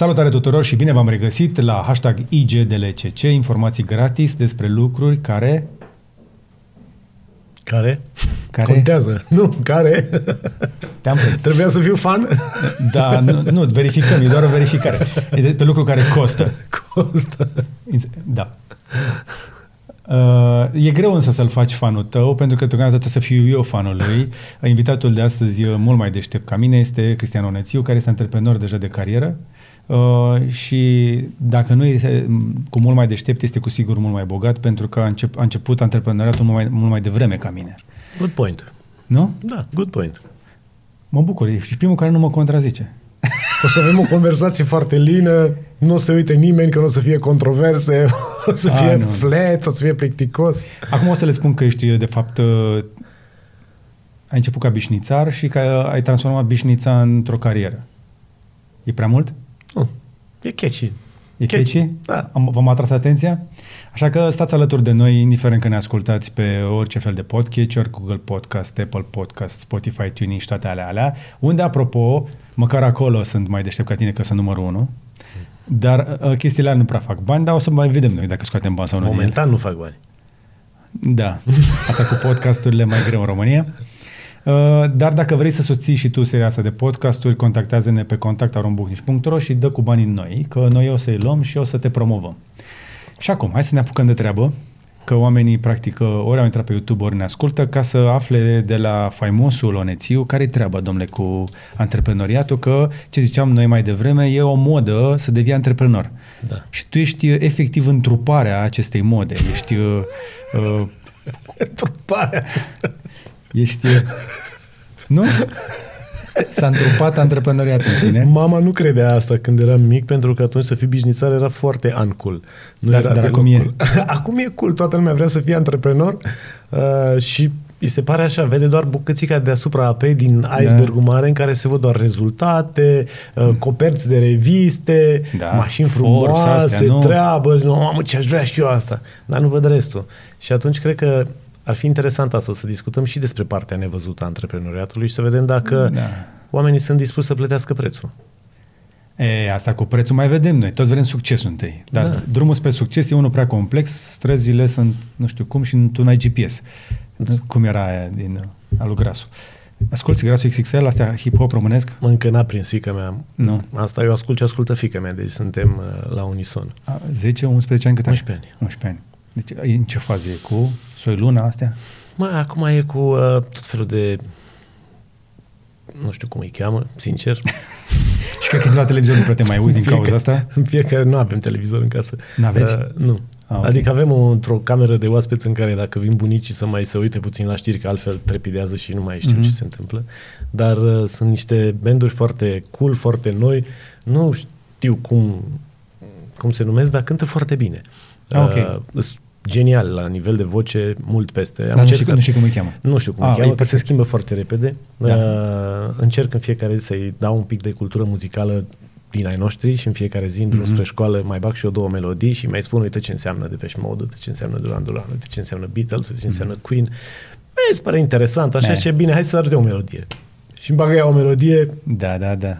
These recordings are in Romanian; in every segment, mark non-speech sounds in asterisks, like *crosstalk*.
Salutare tuturor și bine v-am regăsit la hashtag IGDLCC, informații gratis despre lucruri care... Care? Care? Contează. *laughs* Nu, care? Te-am prins. Trebuia să fiu fan? Da, nu, nu, verificăm, e doar o verificare. E de, pe lucru care costă. Costă. Da. Uh, e greu însă să-l faci fanul tău, pentru că tocmai trebuie să fiu eu fanul lui. Invitatul de astăzi, uh, mult mai deștept ca mine, este Cristian Onețiu, care este antreprenor deja de carieră. Uh, și dacă nu este cu mult mai deștept, este cu sigur mult mai bogat, pentru că a, încep, a început antreprenoriatul mult mai, mult mai devreme ca mine. Good point. Nu? Da, good point. Mă bucur, e și primul care nu mă contrazice. O să avem o conversație foarte lină, nu o să uite nimeni că nu o să fie controverse, *laughs* o să A, fie nu. flat, o să fie plicticos. Acum o să le spun că ești, de fapt, uh, ai început ca bișnițar și că ai transformat bișnița într-o carieră. E prea mult? Nu, e catchy. E Catchy. catchy? Da. Am, v-am atras atenția? Așa că stați alături de noi, indiferent că ne ascultați pe orice fel de podcatcher, Google Podcast, Apple Podcast, Spotify, TuneIn și toate alea, alea, unde, apropo, măcar acolo sunt mai deștept ca tine că sunt numărul unu, dar uh, chestiile alea nu prea fac bani, dar o să mai vedem noi dacă scoatem bani sau nu din ele. Momentan nu fac bani. Da, asta cu podcasturile mai greu în România. Uh, Dar dacă vrei să susții și tu seria asta de podcasturi, contactează-ne pe contactarombucnici.ro și dă cu banii în noi, că noi o să-i luăm și o să te promovăm. Și acum, hai să ne apucăm de treabă, că oamenii, practic, ori au intrat pe YouTube, ori ne ascultă, ca să afle de la faimosul Onețiu care-i treaba, domnule, cu antreprenoriatul, că, ce ziceam noi mai devreme, e o modă să devii antreprenor. Da. Și tu ești uh, efectiv întruparea acestei mode. Ești uh, uh, *laughs* Truparea. Ești... Nu? S-a întrupat antreprenoriatul în tine. Mama nu credea asta când eram mic, pentru că atunci să fii bișnițar era foarte uncool. Nu Dar- era dar deloc acum e. cool. *laughs* acum e cool, toată lumea vrea să fie antreprenor uh, și îi se pare așa, vede doar bucățica deasupra apei din icebergul mare în care se văd doar rezultate, uh, coperți de reviste, Da. mașini Forbes, frumoase, astea, nu? treabă, nu, mamă, ce aș vrea și eu asta. Dar nu văd restul. Și atunci cred că ar fi interesant asta, să discutăm și despre partea nevăzută a antreprenoriatului și să vedem dacă Da. oamenii sunt dispuși să plătească prețul. E, asta cu prețul mai vedem noi. Toți vrem succesul întâi. Dar Da. drumul spre succes e unul prea complex, străzile sunt nu știu cum și tu n-ai GPS. Cum era aia din uh, alu Grasu. Asculți Grasu XXL, astea hip-hop românesc? Încă n-a prins fica mea. Nu. Asta eu ascult ce ascultă fica mea, deci suntem uh, la unison. A, 10, 11 ani cât ai? 11 ani. 11 ani. Deci în ce fază e? Cu soi luna astea? Mă, acum e cu uh, tot felul de nu știu cum îi cheamă, sincer. *laughs* Și cred că la televizor nu prea te mai uiți din cauza asta? În fiecare nu avem televizor în casă. N-aveți? Uh, nu. Ah, ok. Adică avem o, într-o cameră de oaspeți în care dacă vin bunicii să mai se uite puțin la știri, că altfel trepidează și nu mai știu Mhm. ce se întâmplă. Dar uh, sunt niște banduri foarte cool, foarte noi. Nu știu cum, cum se numesc, dar cântă foarte bine. Ah, ok. Uh, sunt genial la nivel de voce, mult peste. Am Dar nu știi, încercat- nu știi cum îi cheamă. nu știu cum Ah, ah, cheamă, e că se perfect. schimbă foarte repede. Da. Uh, încerc în fiecare zi să-i dau un pic de cultură muzicală din ai noștri și în fiecare zi, în drum Mhm. spre școală, mai bag și eu două melodii și mai spun, uite ce înseamnă Depeche Mode, uite ce înseamnă Duran Duran, uite ce înseamnă Beatles, uite ce înseamnă Queen. Mi se pare interesant, așa Mhm. Ne. și bine, hai să arăt eu o melodie. Și îmi bagă ea o melodie, Da, da, da.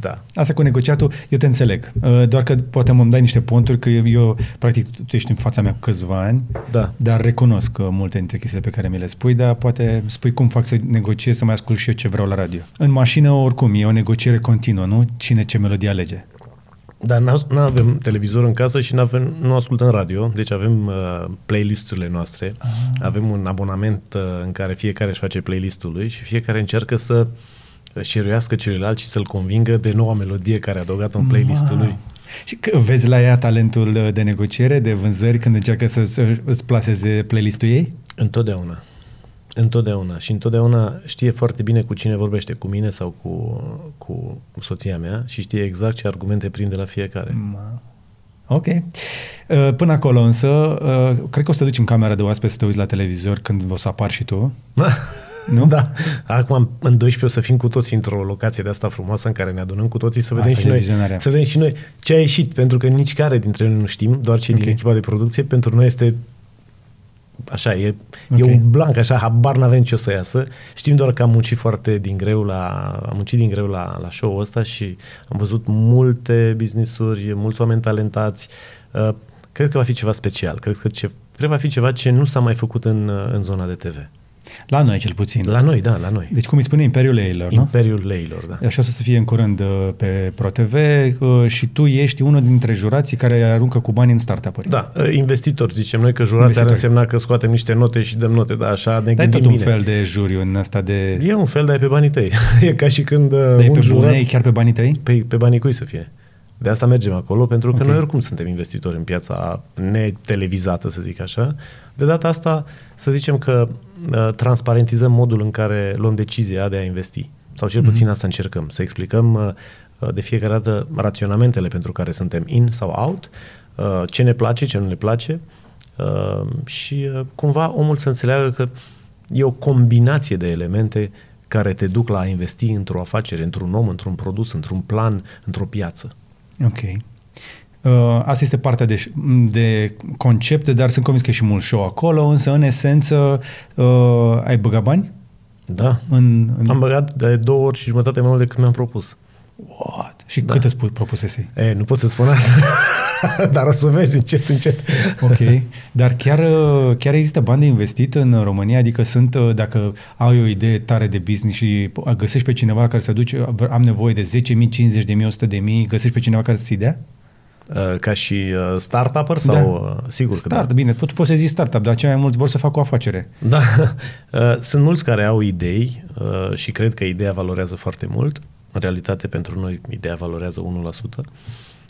Da. Asta cu negociatul, eu te înțeleg. Uh, Doar că poate mă dai niște ponturi, că eu, eu, practic, tu ești în fața mea cu câțiva ani, Da. dar recunosc uh, multe dintre chestiile pe care mi le spui, dar poate spui cum fac să negociez, să mai ascult și eu ce vreau la radio. În mașină, oricum, e o negociere continuă, nu? Cine ce melodie alege. Dar nu avem televizor în casă și n-avem, nu ascultăm radio, deci avem uh, playlisturile noastre. Ah. Avem un abonament uh, în care fiecare își face playlistul lui și fiecare încearcă să șeruiască celuilalt și să-l convingă de noua melodie care a adăugat-o în playlistul lui. Și că vezi la ea talentul uh, de negociere, de vânzări, când încearcă să, să îți placeze playlistul ei? Întotdeauna. Întotdeauna. Și întotdeauna știe foarte bine cu cine vorbește, cu mine sau cu, cu soția mea și știe exact ce argumente prinde la fiecare. Ma. Ok. Uh, Până acolo însă, uh, cred că o să te duci în camera de oaspeți să te uiți la televizor când o să apar și tu. *laughs* Nu? Da. Acum în 12 o să fim cu toții într-o locație de asta frumoasă în care ne adunăm cu toții să vedem, Asta și e noi, vizionarea. să vedem și noi ce a ieșit, pentru că nici care dintre noi nu știm, doar cei Ok. din echipa de producție. Pentru noi este Așa, e, okay. e un blanc, așa, habar n-avem ce o să iasă. Știm doar că am muncit foarte din greu la, am muncit din greu la, la show-ul ăsta și am văzut multe business-uri, mulți oameni talentați. Uh, cred că va fi ceva special. Cred că, ce, cred că va fi ceva ce nu s-a mai făcut în, în zona de TV. La noi, cel puțin. La noi, da, la noi. Deci, cum îi spune Imperiul Leilor, nu? Imperiul Leilor, da. Așa o să fie în curând uh, pe ProTV uh, și tu ești unul dintre jurații care aruncă cu bani în startup-uri. Da, uh, investitor, zicem noi că jurații ar însemna că scoatem niște note și dăm note, da, așa ne Dar e tot bine. un fel de juriu în asta de... E un fel, dar e pe banii tăi. *laughs* e ca și când Dar un e pe jurat... bune, e chiar pe banii tăi? Pe, pe banii cui să fie. De asta mergem acolo, pentru că okay. noi oricum suntem investitori în piața netelevizată, să zic așa. De data asta, să zicem că uh, transparentizăm modul în care luăm decizia de a investi. Sau cel puțin mm-hmm. asta încercăm, să explicăm uh, uh, de fiecare dată raționamentele pentru care suntem in sau out, uh, ce ne place, ce nu ne place uh, și uh, cumva omul să înțeleagă că e o combinație de elemente care te duc la a investi într-o afacere, într-un om, într-un produs, într-un plan, într-o piață. Ok. Uh, asta este partea de, de concepte, dar sunt convins că e și mult show acolo, însă în esență uh, ai băgat bani? Da. În, în... Am băgat de două ori și jumătate mai mult decât mi-am propus. What? Și da. cât îți propusese? E, nu pot să spun asta. *laughs* Dar o să vezi încet, încet. ok. Dar chiar, uh, chiar există bani de investit în România? Adică sunt, uh, dacă ai o idee tare de business și găsești pe cineva care să duce, am nevoie de 10.000, 50.000, 100.000, găsești pe cineva care să-ți dea? Uh, ca și startup sau da. sigur Start, că da. bine, pot, poți să zici startup, dar cei mai mulți vor să facă o afacere. Da, *laughs* sunt mulți care au idei și cred că ideea valorează foarte mult. În realitate, pentru noi, ideea valorează 1%.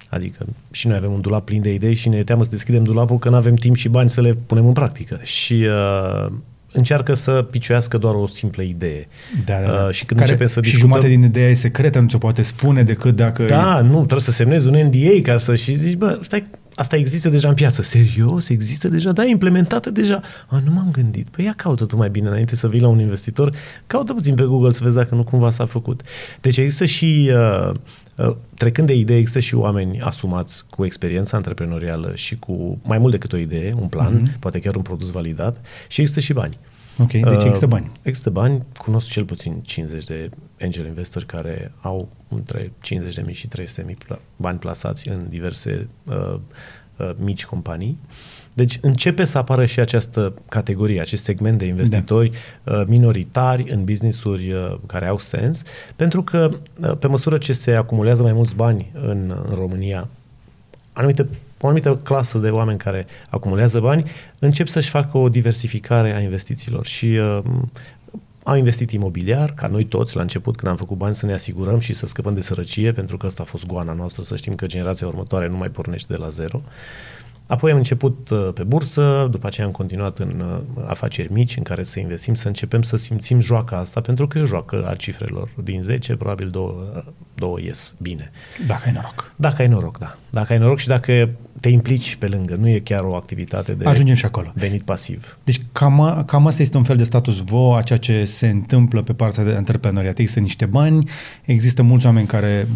Adică și noi avem un dulap plin de idei și ne teamă să deschidem dulapul că nu avem timp și bani să le punem în practică. Și uh, încearcă să picioiască doar o simplă idee. Da, da, da. Uh, și când Care, începe să discutăm... Și jumătate din ideea e secretă, nu ți-o poate spune decât dacă... Da, e... nu, trebuie să semnezi un NDA ca să... Și zici, bă, stai, asta există deja în piață. Serios? Există deja? Da, implementată deja. A, nu m-am gândit. Păi ia caută tu mai bine înainte să vii la un investitor. Caută puțin pe Google să vezi dacă nu cumva s-a făcut. Deci există și... Uh, Uh, trecând de idei, există și oameni asumați cu experiență antreprenorială și cu mai mult decât o idee, un plan, uh-huh. poate chiar un produs validat și există și bani. Ok, deci uh, există bani. Există bani, cunosc cel puțin 50 de angel investori care au între 50.000 și 300.000 bani plasați în diverse uh, uh, mici companii. Uh, deci începe să apară și această categorie, acest segment de investitori da. Uh, minoritari în business-uri uh, care au sens, pentru că uh, pe măsură ce se acumulează mai mulți bani în, în România, anumite o anumită clasă de oameni care acumulează bani încep să-și facă o diversificare a investițiilor și uh, au investit imobiliar, ca noi toți la început când am făcut bani să ne asigurăm și să scăpăm de sărăcie, pentru că asta a fost goana noastră, să știm că generația următoare nu mai pornește de la zero. Apoi am început uh, pe bursă, după aceea am continuat în uh, afaceri mici în care să investim, să începem să simțim joaca asta, pentru că e o joacă a cifrelor. Din 10, probabil două, două ies bine. Dacă ai noroc. Dacă ai noroc, da. Dacă ai noroc și dacă te implici pe lângă, nu e chiar o activitate de Ajungem și acolo. venit pasiv. Deci cam, cam asta este un fel de status quo a ceea ce se întâmplă pe partea de antreprenoriat. Există niște bani, există mulți oameni care,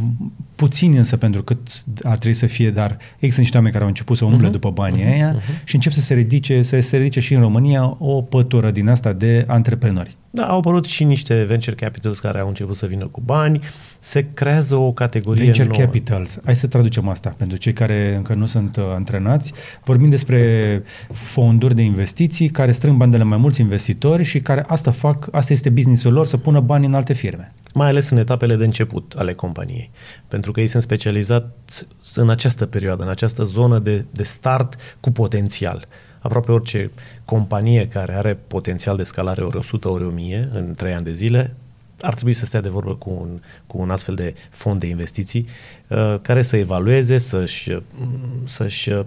puțini însă pentru cât ar trebui să fie, dar există niște oameni care au început să umble uh-huh. după banii uh-huh. aia uh-huh. și încep să se ridice, să se ridice și în România o pătură din asta de antreprenori. Da, au apărut și niște venture capitals care au început să vină cu bani, se creează o categorie Venture nouă. capitals. Hai să traducem asta pentru cei care încă nu sunt uh, antrenați. Vorbim despre fonduri de investiții care strâng bani de la mai mulți investitori și care asta fac, asta este businessul lor, să pună bani în alte firme. Mai ales în etapele de început ale companiei. Pentru că ei sunt specializați în această perioadă, în această zonă de, de start cu potențial aproape orice companie care are potențial de scalare ori 100, ori 1000 în 3 ani de zile, ar trebui să stea de vorbă cu un, cu un astfel de fond de investiții uh, care să evalueze, să-și, uh, să-și uh,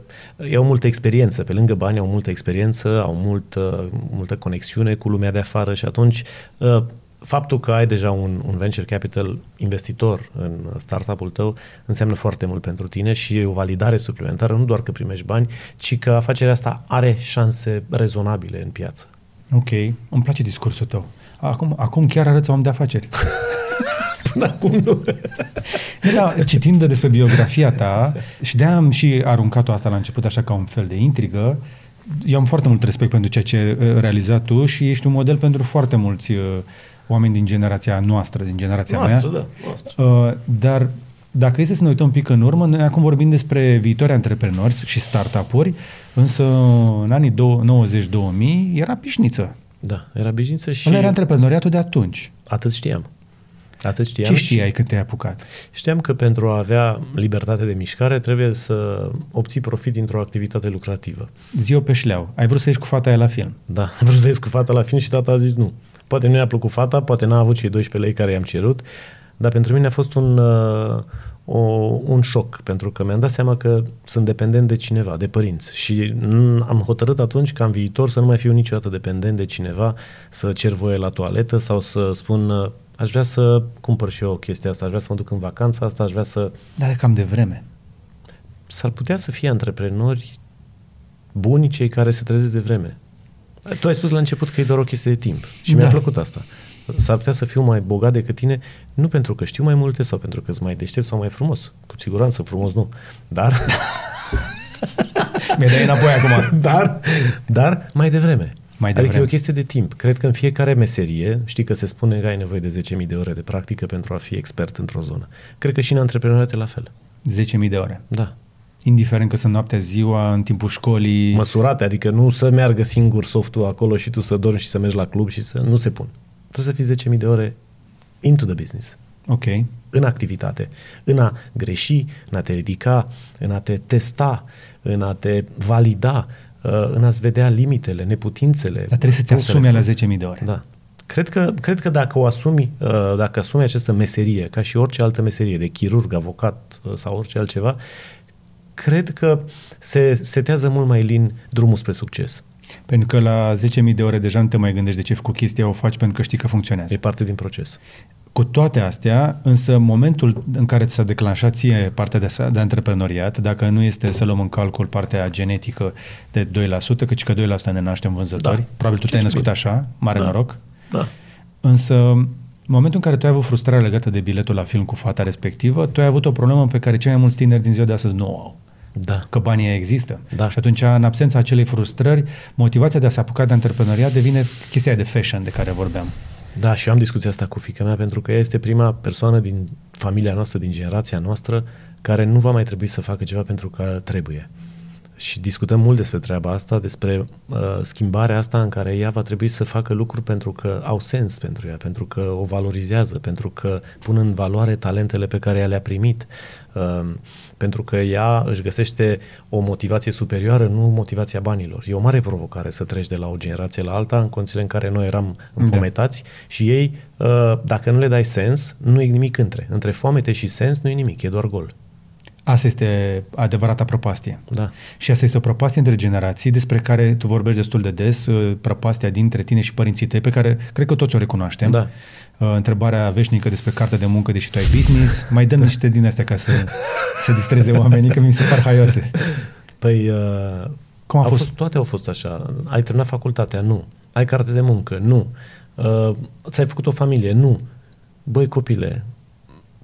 iau multă experiență. Pe lângă bani au multă experiență, au mult, uh, multă conexiune cu lumea de afară și atunci uh, faptul că ai deja un, un venture capital investitor în startup-ul tău înseamnă foarte mult pentru tine și e o validare suplimentară, nu doar că primești bani, ci că afacerea asta are șanse rezonabile în piață. Ok, îmi place discursul tău. Acum, acum chiar arăți om de afaceri. *laughs* Până acum nu. da, citind despre biografia ta, și de am și aruncat-o asta la început așa ca un fel de intrigă, eu am foarte mult respect pentru ceea ce ai uh, realizat tu și ești un model pentru foarte mulți uh, oameni din generația noastră, din generația Noastră, mea. da, noastră. Uh, dar dacă este să ne uităm un pic în urmă, noi acum vorbim despre viitori antreprenori și startup-uri, însă în anii dou- 90-2000 era pișniță. Da, era bijiță și Și... Ăla era antreprenoriatul de atunci. atât știam. Atât știam. Ce și știai când te-ai apucat? Știam că pentru a avea libertate de mișcare trebuie să obții profit dintr-o activitate lucrativă. Zi-o pe șleau. Ai vrut să ieși cu fata aia la film. Da, am vrut să ies cu fata la film și tata a zis nu. Poate nu i-a plăcut fata, poate n-a avut cei 12 lei care i-am cerut, dar pentru mine a fost un, uh, o, un șoc, pentru că mi-am dat seama că sunt dependent de cineva, de părinți. Și mm, am hotărât atunci ca în viitor să nu mai fiu niciodată dependent de cineva, să cer voie la toaletă sau să spun uh, aș vrea să cumpăr și eu chestia asta, aș vrea să mă duc în vacanța asta, aș vrea să... Dar e cam de vreme. S-ar putea să fie antreprenori buni cei care se trezesc de vreme. Tu ai spus la început că e doar o chestie de timp și Da. mi-a plăcut asta. S-ar putea să fiu mai bogat decât tine, nu pentru că știu mai multe sau pentru că sunt mai deștept sau mai frumos. Cu siguranță frumos nu. Dar, *laughs* Mi-ai dat înapoi acum. *laughs* dar, dar mai devreme. Mai Adică devreme. e o chestie de timp. Cred că în fiecare meserie, știi că se spune că ai nevoie de 10.000 de ore de practică pentru a fi expert într-o zonă. Cred că și în antreprenoriat e la fel. 10.000 de ore. Da. Indiferent că sunt noaptea, ziua, în timpul școlii. măsurate, adică nu să meargă singur softul acolo și tu să dormi și să mergi la club și să nu se pun. Trebuie să fii 10.000 de ore into the business, Ok. în activitate, în a greși, în a te ridica, în a te testa, în a te valida, uh, în a-ți vedea limitele, neputințele. Dar trebuie să-ți punctele asumi la forte. 10.000 de ore. Da. Cred că, cred că dacă o asumi, uh, dacă asumi această meserie, ca și orice altă meserie, de chirurg, avocat uh, sau orice altceva, cred că se setează mult mai lin drumul spre succes. Pentru că la 10.000 de ore deja nu te mai gândești de ce ai făcut chestia, o faci pentru că știi că funcționează. E parte din proces. Cu toate astea, însă momentul în care ți s-a declanșat ție partea de, de antreprenoriat, dacă nu este să luăm în calcul partea genetică de 2%, căci că 2% ne naștem vânzători, Da. probabil tu te-ai Ce-ți născut bine. așa, mare Da. noroc, Da. însă în momentul în care tu ai avut frustrare legată de biletul la film cu fata respectivă, tu ai avut o problemă pe care cei mai mulți tineri din ziua de astăzi nu o au. Da. că banii există. Da. Și atunci, în absența acelei frustrări, motivația de a se apuca de antreprenoriat devine chestia de fashion de care vorbeam. Da, și eu am discuția asta cu fica mea pentru că ea este prima persoană din familia noastră, din generația noastră, care nu va mai trebui să facă ceva pentru că trebuie. Și discutăm mult despre treaba asta, despre uh, schimbarea asta în care ea va trebui să facă lucruri pentru că au sens pentru ea, pentru că o valorizează, pentru că pun în valoare talentele pe care ea le-a primit, uh, pentru că ea își găsește o motivație superioară, nu motivația banilor. E o mare provocare să treci de la o generație la alta în condițiile în care noi eram înfometați da. și ei, uh, dacă nu le dai sens, nu e nimic între. Între foamete și sens nu e nimic, e doar gol. Asta este adevărata prăpastie. Da. Și asta este o prăpastie între generații despre care tu vorbești destul de des, uh, prăpastia dintre tine și părinții tăi, pe care cred că toți o recunoaștem. Da. Uh, Întrebarea veșnică despre cartea de muncă, deși tu ai business, mai dăm niște din astea ca să se distreze oamenii, că mi se par haioase. Păi, uh, Cum a au fost? fost? Toate au fost așa. Ai terminat facultatea? Nu. Ai carte de muncă? Nu. Uh, ți-ai făcut o familie? Nu. Băi, copile,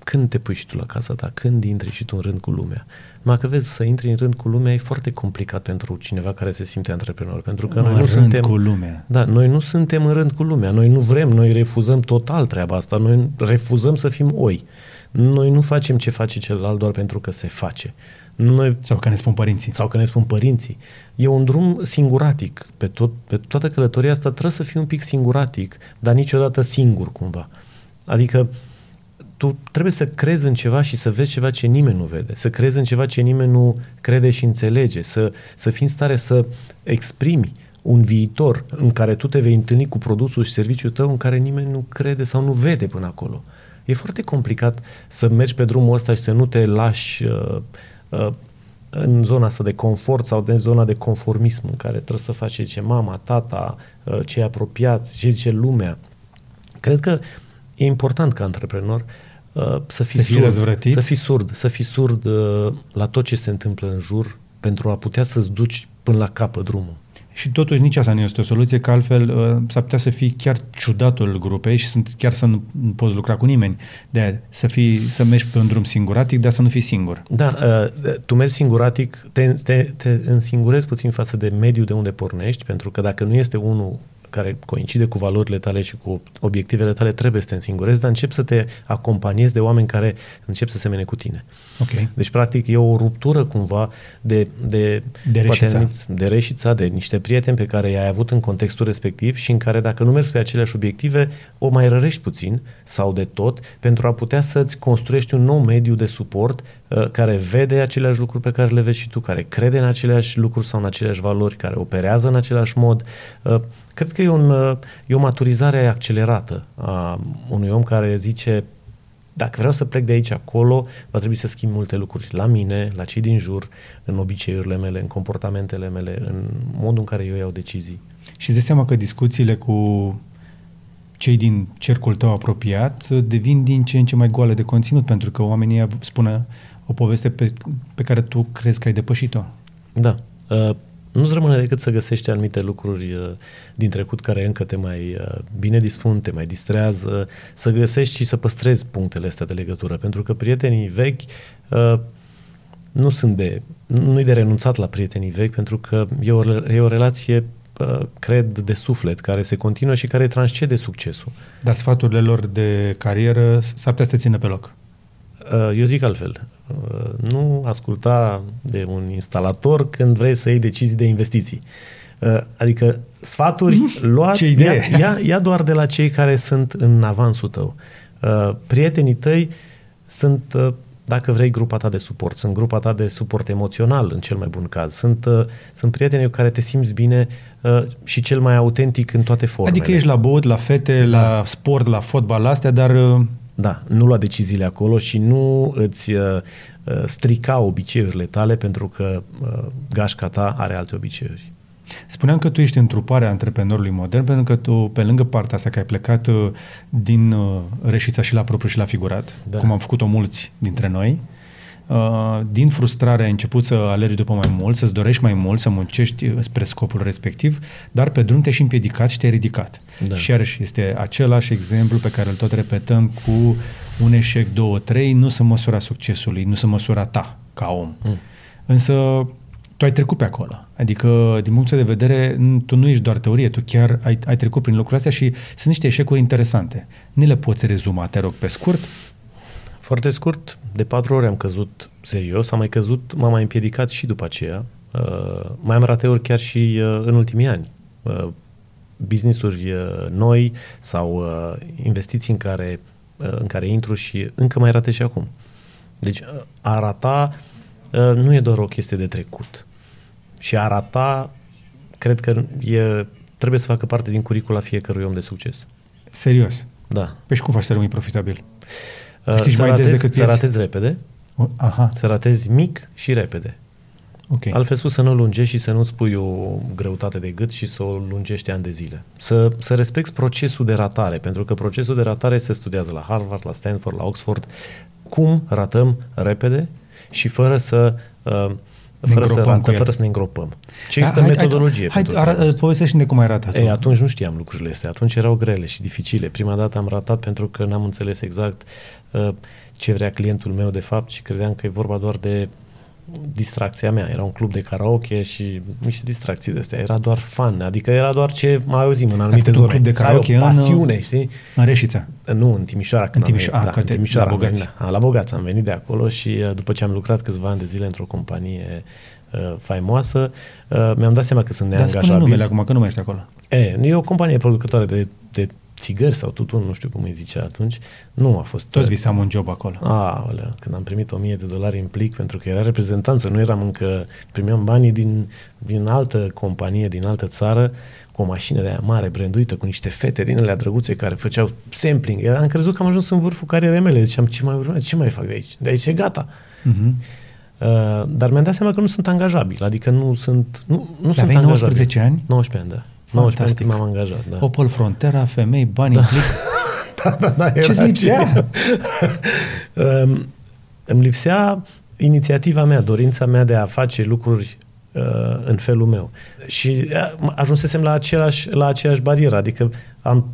când te pui și tu la casa ta? Când intri și tu în rând cu lumea? Dacă vezi, să intri în rând cu lumea e foarte complicat pentru cineva care se simte antreprenor, pentru că În noi nu rând suntem... cu lumea. Da, noi nu suntem în rând cu lumea, noi nu vrem, noi refuzăm total treaba asta, noi refuzăm să fim oi. Noi nu facem ce face celălalt doar pentru că se face. Noi Sau că ne spun părinții. sau că ne spun părinții. E un drum singuratic. Pe, tot, pe toată călătoria asta trebuie să fii un pic singuratic, dar niciodată singur cumva. Adică tu trebuie să crezi în ceva și să vezi ceva ce nimeni nu vede, să crezi în ceva ce nimeni nu crede și înțelege, să, să fii în stare să exprimi un viitor în care tu te vei întâlni cu produsul și serviciul tău în care nimeni nu crede sau nu vede până acolo. E foarte complicat să mergi pe drumul ăsta și să nu te lași uh, uh, în zona asta de confort sau în zona de conformism în care trebuie să faci ce zice mama, tata, uh, cei apropiați, ce zice lumea. Cred că e important ca antreprenor uh, să fii, Să fii surd, răzvrătit? să fii surd, să fii surd uh, la tot ce se întâmplă în jur pentru a putea să-ți duci până la capăt drumul. Și totuși nici asta nu este o soluție, că altfel uh, s-ar putea să fii chiar ciudatul grupei și sunt, chiar să nu, nu poți lucra cu nimeni. De aia, să, fii, să mergi pe un drum singuratic, dar să nu fii singur. Da, uh, tu mergi singuratic, te, te, te însingurezi puțin față de mediul de unde pornești, pentru că dacă nu este unul care coincide cu valorile tale și cu obiectivele tale, trebuie să te însingurezi, dar încep să te acompaniezi de oameni care încep să semene cu tine. Okay. Deci, practic, e o ruptură cumva de, de, de, reșița. Poate, de reșița, de niște prieteni pe care i-ai avut în contextul respectiv și în care, dacă nu mergi pe aceleași obiective, o mai rărești puțin sau de tot pentru a putea să-ți construiești un nou mediu de suport uh, care vede aceleași lucruri pe care le vezi și tu, care crede în aceleași lucruri sau în aceleași valori, care operează în același mod. Uh, Cred că e, un, e o maturizare accelerată a unui om care zice dacă vreau să plec de aici acolo, va trebui să schimb multe lucruri la mine, la cei din jur, în obiceiurile mele, în comportamentele mele, în modul în care eu iau decizii. Și îți seama că discuțiile cu cei din cercul tău apropiat devin din ce în ce mai goale de conținut, pentru că oamenii spun o poveste pe, pe care tu crezi că ai depășit-o. Da. Uh, nu-ți rămâne decât să găsești anumite lucruri uh, din trecut care încă te mai uh, bine dispun, te mai distrează, să găsești și să păstrezi punctele astea de legătură, pentru că prietenii vechi uh, nu sunt de, nu e de renunțat la prietenii vechi, pentru că e o, e o relație cred, de suflet, care se continuă și care transcede succesul. Dar sfaturile lor de carieră s-ar putea să țină pe loc. Eu zic altfel. Uh, nu asculta de un instalator când vrei să iei decizii de investiții. Uh, adică sfaturi *laughs* luat, Ce idee. Ia, ia, ia doar de la cei care sunt în avansul tău. Uh, prietenii tăi sunt, dacă vrei, grupa ta de suport. Sunt grupa ta de suport emoțional, în cel mai bun caz. Sunt, sunt prietenii cu care te simți bine și cel mai autentic în toate formele. Adică ești la băut, la fete, da. la sport, la fotbal, la astea, dar da, nu lua deciziile acolo și nu îți uh, uh, strica obiceiurile tale pentru că uh, gașca ta are alte obiceiuri. Spuneam că tu ești întruparea antreprenorului modern pentru că tu, pe lângă partea asta că ai plecat uh, din uh, reșița și la propriu și la figurat, da. cum am făcut-o mulți dintre noi, Uh, din frustrare ai început să alergi după mai mult, să-ți dorești mai mult, să muncești uh, spre scopul respectiv, dar pe drum te-ai și împiedicat și te-ai ridicat. Da. Și iarăși este același exemplu pe care îl tot repetăm cu un eșec, două, trei, nu se măsura succesului, nu se măsura ta ca om. Mm. Însă tu ai trecut pe acolo. Adică, din punctul de vedere, tu nu ești doar teorie, tu chiar ai, ai trecut prin lucrurile astea și sunt niște eșecuri interesante. Nu le poți rezuma, te rog, pe scurt? Foarte scurt, de patru ori am căzut serios, am mai căzut, m-am mai împiedicat și după aceea. Uh, mai am rateuri chiar și uh, în ultimii ani. Uh, business-uri uh, noi sau uh, investiții în care, uh, în care intru și încă mai rate și acum. Deci uh, a rata uh, nu e doar o chestie de trecut. Și a rata, cred că e, trebuie să facă parte din curicula fiecărui om de succes. Serios? Da. Păi și cum faci să rămâi profitabil? Uh, Știi să, mai ratezi, decât să ratezi repede, Aha. să ratezi mic și repede. Okay. Altfel spus, să nu lungești și să nu spui o greutate de gât și să o lungești ani de zile. Să, să respecti procesul de ratare, pentru că procesul de ratare se studiază la Harvard, la Stanford, la Oxford. Cum ratăm repede și fără să uh, fără să, rată, fără să ne îngropăm. Ce da, există hai, metodologie hai, hai, ara, povestește-ne cum ai ratat. Ei, atunci nu știam lucrurile astea. Atunci erau grele și dificile. Prima dată am ratat pentru că n-am înțeles exact uh, ce vrea clientul meu de fapt și credeam că e vorba doar de distracția mea. Era un club de karaoke și niște distracții de astea. Era doar fan, adică era doar ce mai auzim în anumite zone. club de karaoke o pasiune, în, știi? În Reșița. Nu, în Timișoara. În Timișoara, am venit, da, în Timișoara. La Bogați. Am venit, la Bogați am venit de acolo și uh, după ce am lucrat câțiva ani de zile într-o companie uh, faimoasă, uh, mi-am dat seama că sunt neangajabili. Dar spune numele acum, că nu mai ești acolo. E, e o companie producătoare de, de țigări sau tutun, nu știu cum îi zicea atunci, nu a fost... Toți visam un job acolo. A, alea, când am primit 1000 de dolari în plic, pentru că era reprezentanță, nu eram încă... Primeam banii din, din altă companie, din altă țară, cu o mașină de aia mare, branduită, cu niște fete din alea drăguțe care făceau sampling. Am crezut că am ajuns în vârful carierei mele. Ziceam, ce mai urmează? Ce mai fac de aici? De aici e gata. Uh-huh. Uh, dar mi-am dat seama că nu sunt angajabil, adică nu sunt Nu, nu sunt aveai 19 ani? 19 ani, da. 19 m-am angajat, da. Opel Frontera, femei, bani da. în plic. *laughs* da, da, da. Ce-ți lipsea? *laughs* um, îmi lipsea inițiativa mea, dorința mea de a face lucruri uh, în felul meu. Și uh, ajunsesem la aceeași, la aceeași barieră, adică am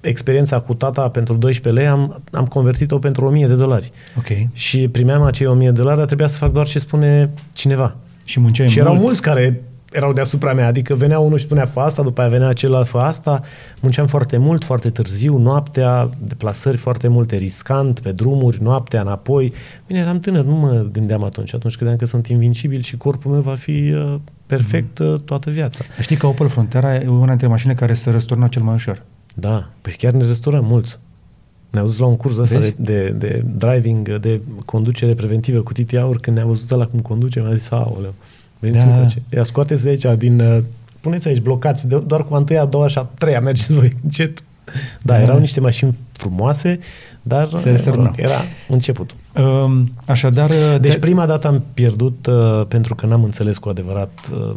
experiența cu tata pentru 12 lei, am, am convertit-o pentru 1000 de dolari. Ok. Și primeam acei 1000 de dolari, dar trebuia să fac doar ce spune cineva. Și munceai Și mult. erau mulți care erau deasupra mea, adică venea unul și spunea fă asta, după aia venea celălalt fă asta, munceam foarte mult, foarte târziu, noaptea, deplasări foarte multe, riscant, pe drumuri, noaptea, înapoi. Bine, eram tânăr, nu mă gândeam atunci, atunci credeam că sunt invincibil și corpul meu va fi uh, perfect uh, toată viața. Știi că Opel Frontera e una dintre mașinile care se răsturna cel mai ușor. Da, păi chiar ne restaurăm mulți. Ne-au dus la un curs ăsta de, Vezi? de, de driving, de conducere preventivă cu Titi Aur, când ne-a văzut la cum conduce, mi-a zis, aoleu, veniți Da. da. încoace. Ia scoateți de aici din... uh, Puneți aici blocați, de, doar cu a întâia, a doua și a treia, mergeți voi încet. Da, Da. erau niște mașini frumoase, dar Se mă răsturnau. rog, era începutul. Um, așadar, Deci te- prima dată am pierdut uh, pentru că n-am înțeles cu adevărat uh,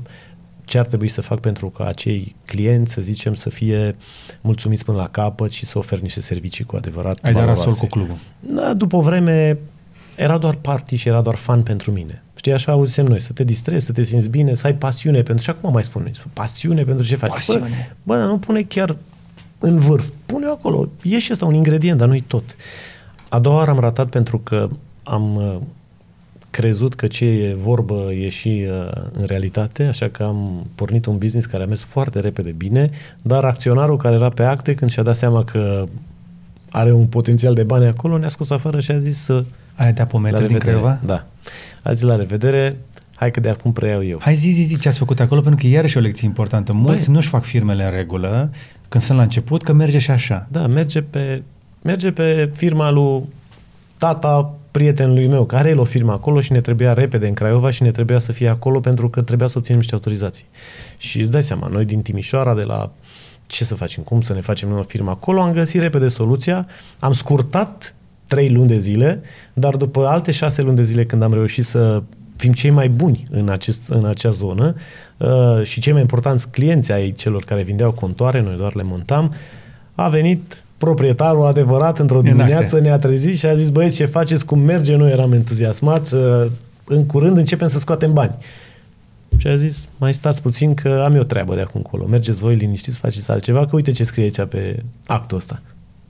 ce ar trebui să fac pentru ca acei clienți, să zicem, să fie mulțumiți până la capăt și să ofer niște servicii cu adevărat ai dat valoroase. rasol cu clubul. Da, după o vreme era doar party și era doar fan pentru mine. Știi, așa auzisem noi, să te distrezi, să te simți bine, să ai pasiune pentru... Și acum mai spune, pasiune pentru ce faci? Pasiune. Bă, bă, dar nu pune chiar în vârf. Pune acolo. E și ăsta un ingredient, dar nu-i tot. A doua oară am ratat pentru că am uh, crezut că ce e vorbă e și uh, în realitate, așa că am pornit un business care a mers foarte repede bine, dar acționarul care era pe acte, când și-a dat seama că are un potențial de bani acolo, ne-a scos afară și a zis să Aia te apometri din Craiova? Da. A zis la revedere, hai că de acum preiau eu. Hai zi, zi, zi ce ați făcut acolo, pentru că e iarăși o lecție importantă. Mulți Băi. nu-și fac firmele în regulă când sunt la început, că merge și așa. Da, merge pe, merge pe firma lui tata prietenului meu, care are el o firmă acolo și ne trebuia repede în Craiova și ne trebuia să fie acolo pentru că trebuia să obținem niște autorizații. Și îți dai seama, noi din Timișoara, de la ce să facem, cum să ne facem noi o firmă acolo, am găsit repede soluția, am scurtat trei luni de zile, dar după alte șase luni de zile când am reușit să fim cei mai buni în, acest, în acea zonă uh, și cei mai importanți clienți ai celor care vindeau contoare, noi doar le montam, a venit proprietarul adevărat într-o În dimineață, acte. ne-a trezit și a zis, băieți, ce faceți, cum merge? Noi eram entuziasmați, uh, în curând începem să scoatem bani. Și a zis, mai stați puțin că am eu treabă de acum încolo. Mergeți voi liniștiți, faceți altceva, că uite ce scrie aici pe actul ăsta.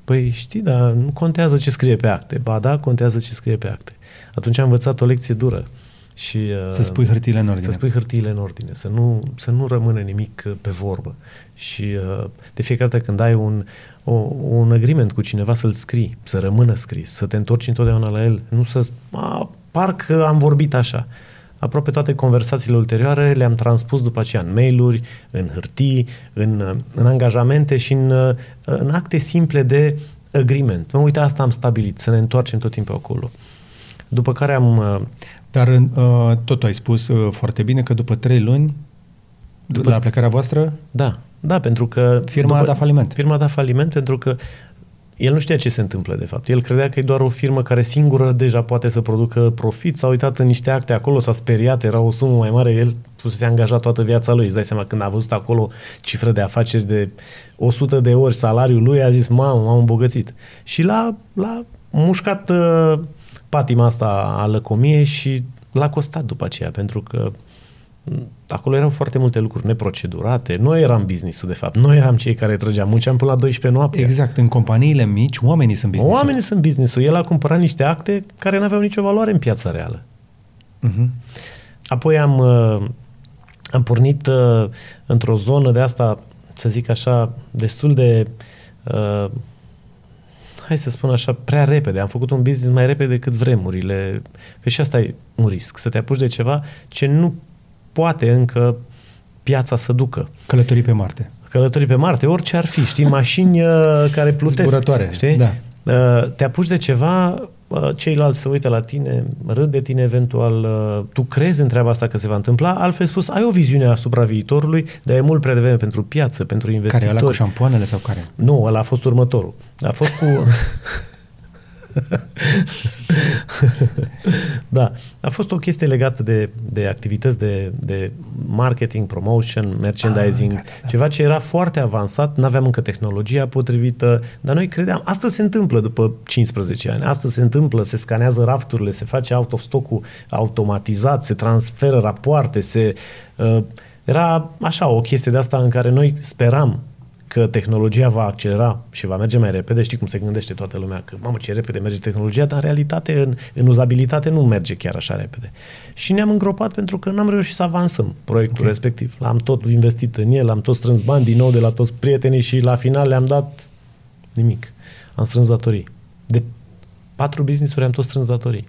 Păi știi, dar nu contează ce scrie pe acte. Ba da, contează ce scrie pe acte. Atunci am învățat o lecție dură. Și, uh, Să spui hârtiile în ordine. Să spui hârtiile în ordine, să nu, să nu rămână nimic uh, pe vorbă. Și uh, de fiecare dată când ai un, o, un agreement cu cineva să-l scrii, să rămână scris, să te întorci întotdeauna la el, nu să... A, parcă am vorbit așa. Aproape toate conversațiile ulterioare le-am transpus după aceea în mail-uri, în hârtii, în, uh, în angajamente și în, uh, în acte simple de agreement. Mă, uite, asta am stabilit, să ne întoarcem tot timpul acolo. După care am... uh, Dar uh, tot ai spus uh, foarte bine că după trei luni, după la plecarea voastră, Da, da, pentru că... Firma a dat faliment. Firma a dat faliment pentru că el nu știa ce se întâmplă, de fapt. El credea că e doar o firmă care singură deja poate să producă profit. S-a uitat în niște acte acolo, s-a speriat, era o sumă mai mare. El fusese angajat toată viața lui. Îți dai seama, când a văzut acolo cifră de afaceri de 100 de ori salariul lui, a zis, mamă, m-am îmbogățit. Și l-a, l-a mușcat uh, patima asta a lăcomiei și l-a costat după aceea, pentru că acolo erau foarte multe lucruri neprocedurate. Noi eram business-ul, de fapt. Noi eram cei care trăgeam. Munceam până la 12 noapte. exact, în companiile mici, oamenii sunt business Oamenii sunt business-ul. El a cumpărat niște acte care nu aveau nicio valoare în piața reală. Uh-huh. Apoi am, uh, am pornit uh, într-o zonă de asta, să zic așa, destul de, uh, hai să spun așa, prea repede. Am făcut un business mai repede decât vremurile. Că și asta e un risc, să te apuci de ceva ce nu poate încă piața să ducă. Călătorii pe Marte. Călătorii pe Marte, orice ar fi, știi, *laughs* mașini uh, care plutesc. Zburătoare, știi? da. Uh, te apuci de ceva, uh, ceilalți se uită la tine, râd de tine eventual, uh, tu crezi în treaba asta că se va întâmpla, altfel spus, ai o viziune asupra viitorului, dar e mult prea devreme pentru piață, pentru Care e investitori. ăla cu șampoanele sau care? Nu, ăla a fost următorul. A fost cu... *laughs* *laughs* da, a fost o chestie legată de, de activități de, de marketing, promotion, merchandising, ah, gata, da. ceva ce era foarte avansat, nu aveam încă tehnologia potrivită, dar noi credeam, asta se întâmplă după 15 ani, asta se întâmplă, se scanează rafturile, se face out of stock-ul automatizat, se transferă rapoarte, se... Uh, era așa o chestie de asta în care noi speram că tehnologia va accelera și va merge mai repede, știi cum se gândește toată lumea, că mamă ce repede merge tehnologia, dar în realitate, în, în uzabilitate nu merge chiar așa repede. Și ne-am îngropat pentru că n-am reușit să avansăm proiectul okay. respectiv. L-am tot investit în el, am tot strâns bani din nou de la toți prietenii și la final le-am dat nimic. Am strâns datorii. De patru business-uri am tot strâns datorii.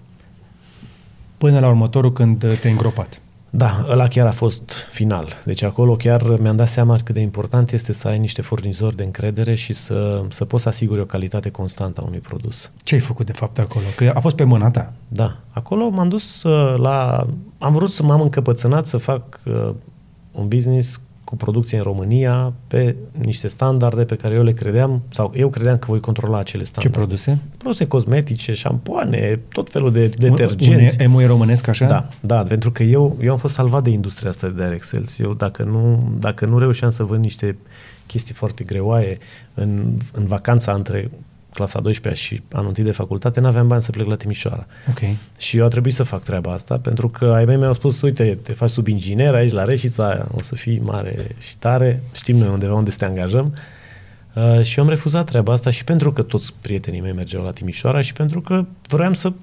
Până la următorul când te-ai îngropat. Da, ăla chiar a fost final. Deci acolo chiar mi-am dat seama cât de important este să ai niște furnizori de încredere și să, să poți să asiguri o calitate constantă a unui produs. Ce ai făcut de fapt acolo? Că a fost pe mâna ta. Da. Acolo m-am dus uh, la... Am vrut să m-am încăpățânat să fac uh, un business cu producție în România pe niște standarde pe care eu le credeam, sau eu credeam că voi controla acele standarde. Ce produse? Produse cosmetice, șampoane, tot felul de detergenți. Un emui românesc așa? Da, da, pentru că eu, eu am fost salvat de industria asta de direct sales. Eu dacă nu, dacă nu reușeam să vând niște chestii foarte greoaie în, în vacanța între clasa 12 și anul întâi de facultate, n-aveam bani să plec la Timișoara. Okay. Și eu a trebuit să fac treaba asta, pentru că ai mei mi-au spus, uite, te faci sub inginer aici la Reșița, o să fii mare și tare, știm noi undeva unde să te angajăm. Uh, și eu am refuzat treaba asta și pentru că toți prietenii mei mergeau la Timișoara și pentru că vroiam să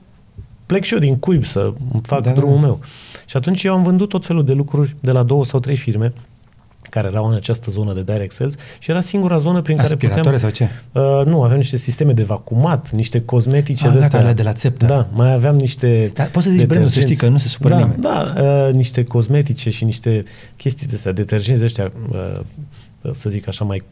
plec și eu din cuib să fac da, drumul da. meu. Și atunci eu am vândut tot felul de lucruri de la două sau trei firme care erau în această zonă de direct sales și era singura zonă prin care puteam... sau ce? Uh, nu, aveam niște sisteme de vacumat, niște cosmetice ah, de astea. de la țeptă. Da, mai aveam niște... Da, poți să zici brandul, să știi că nu se supără da, nimeni. Da, uh, niște cosmetice și niște chestii de astea, detergenți de ăștia, uh, să zic așa, mai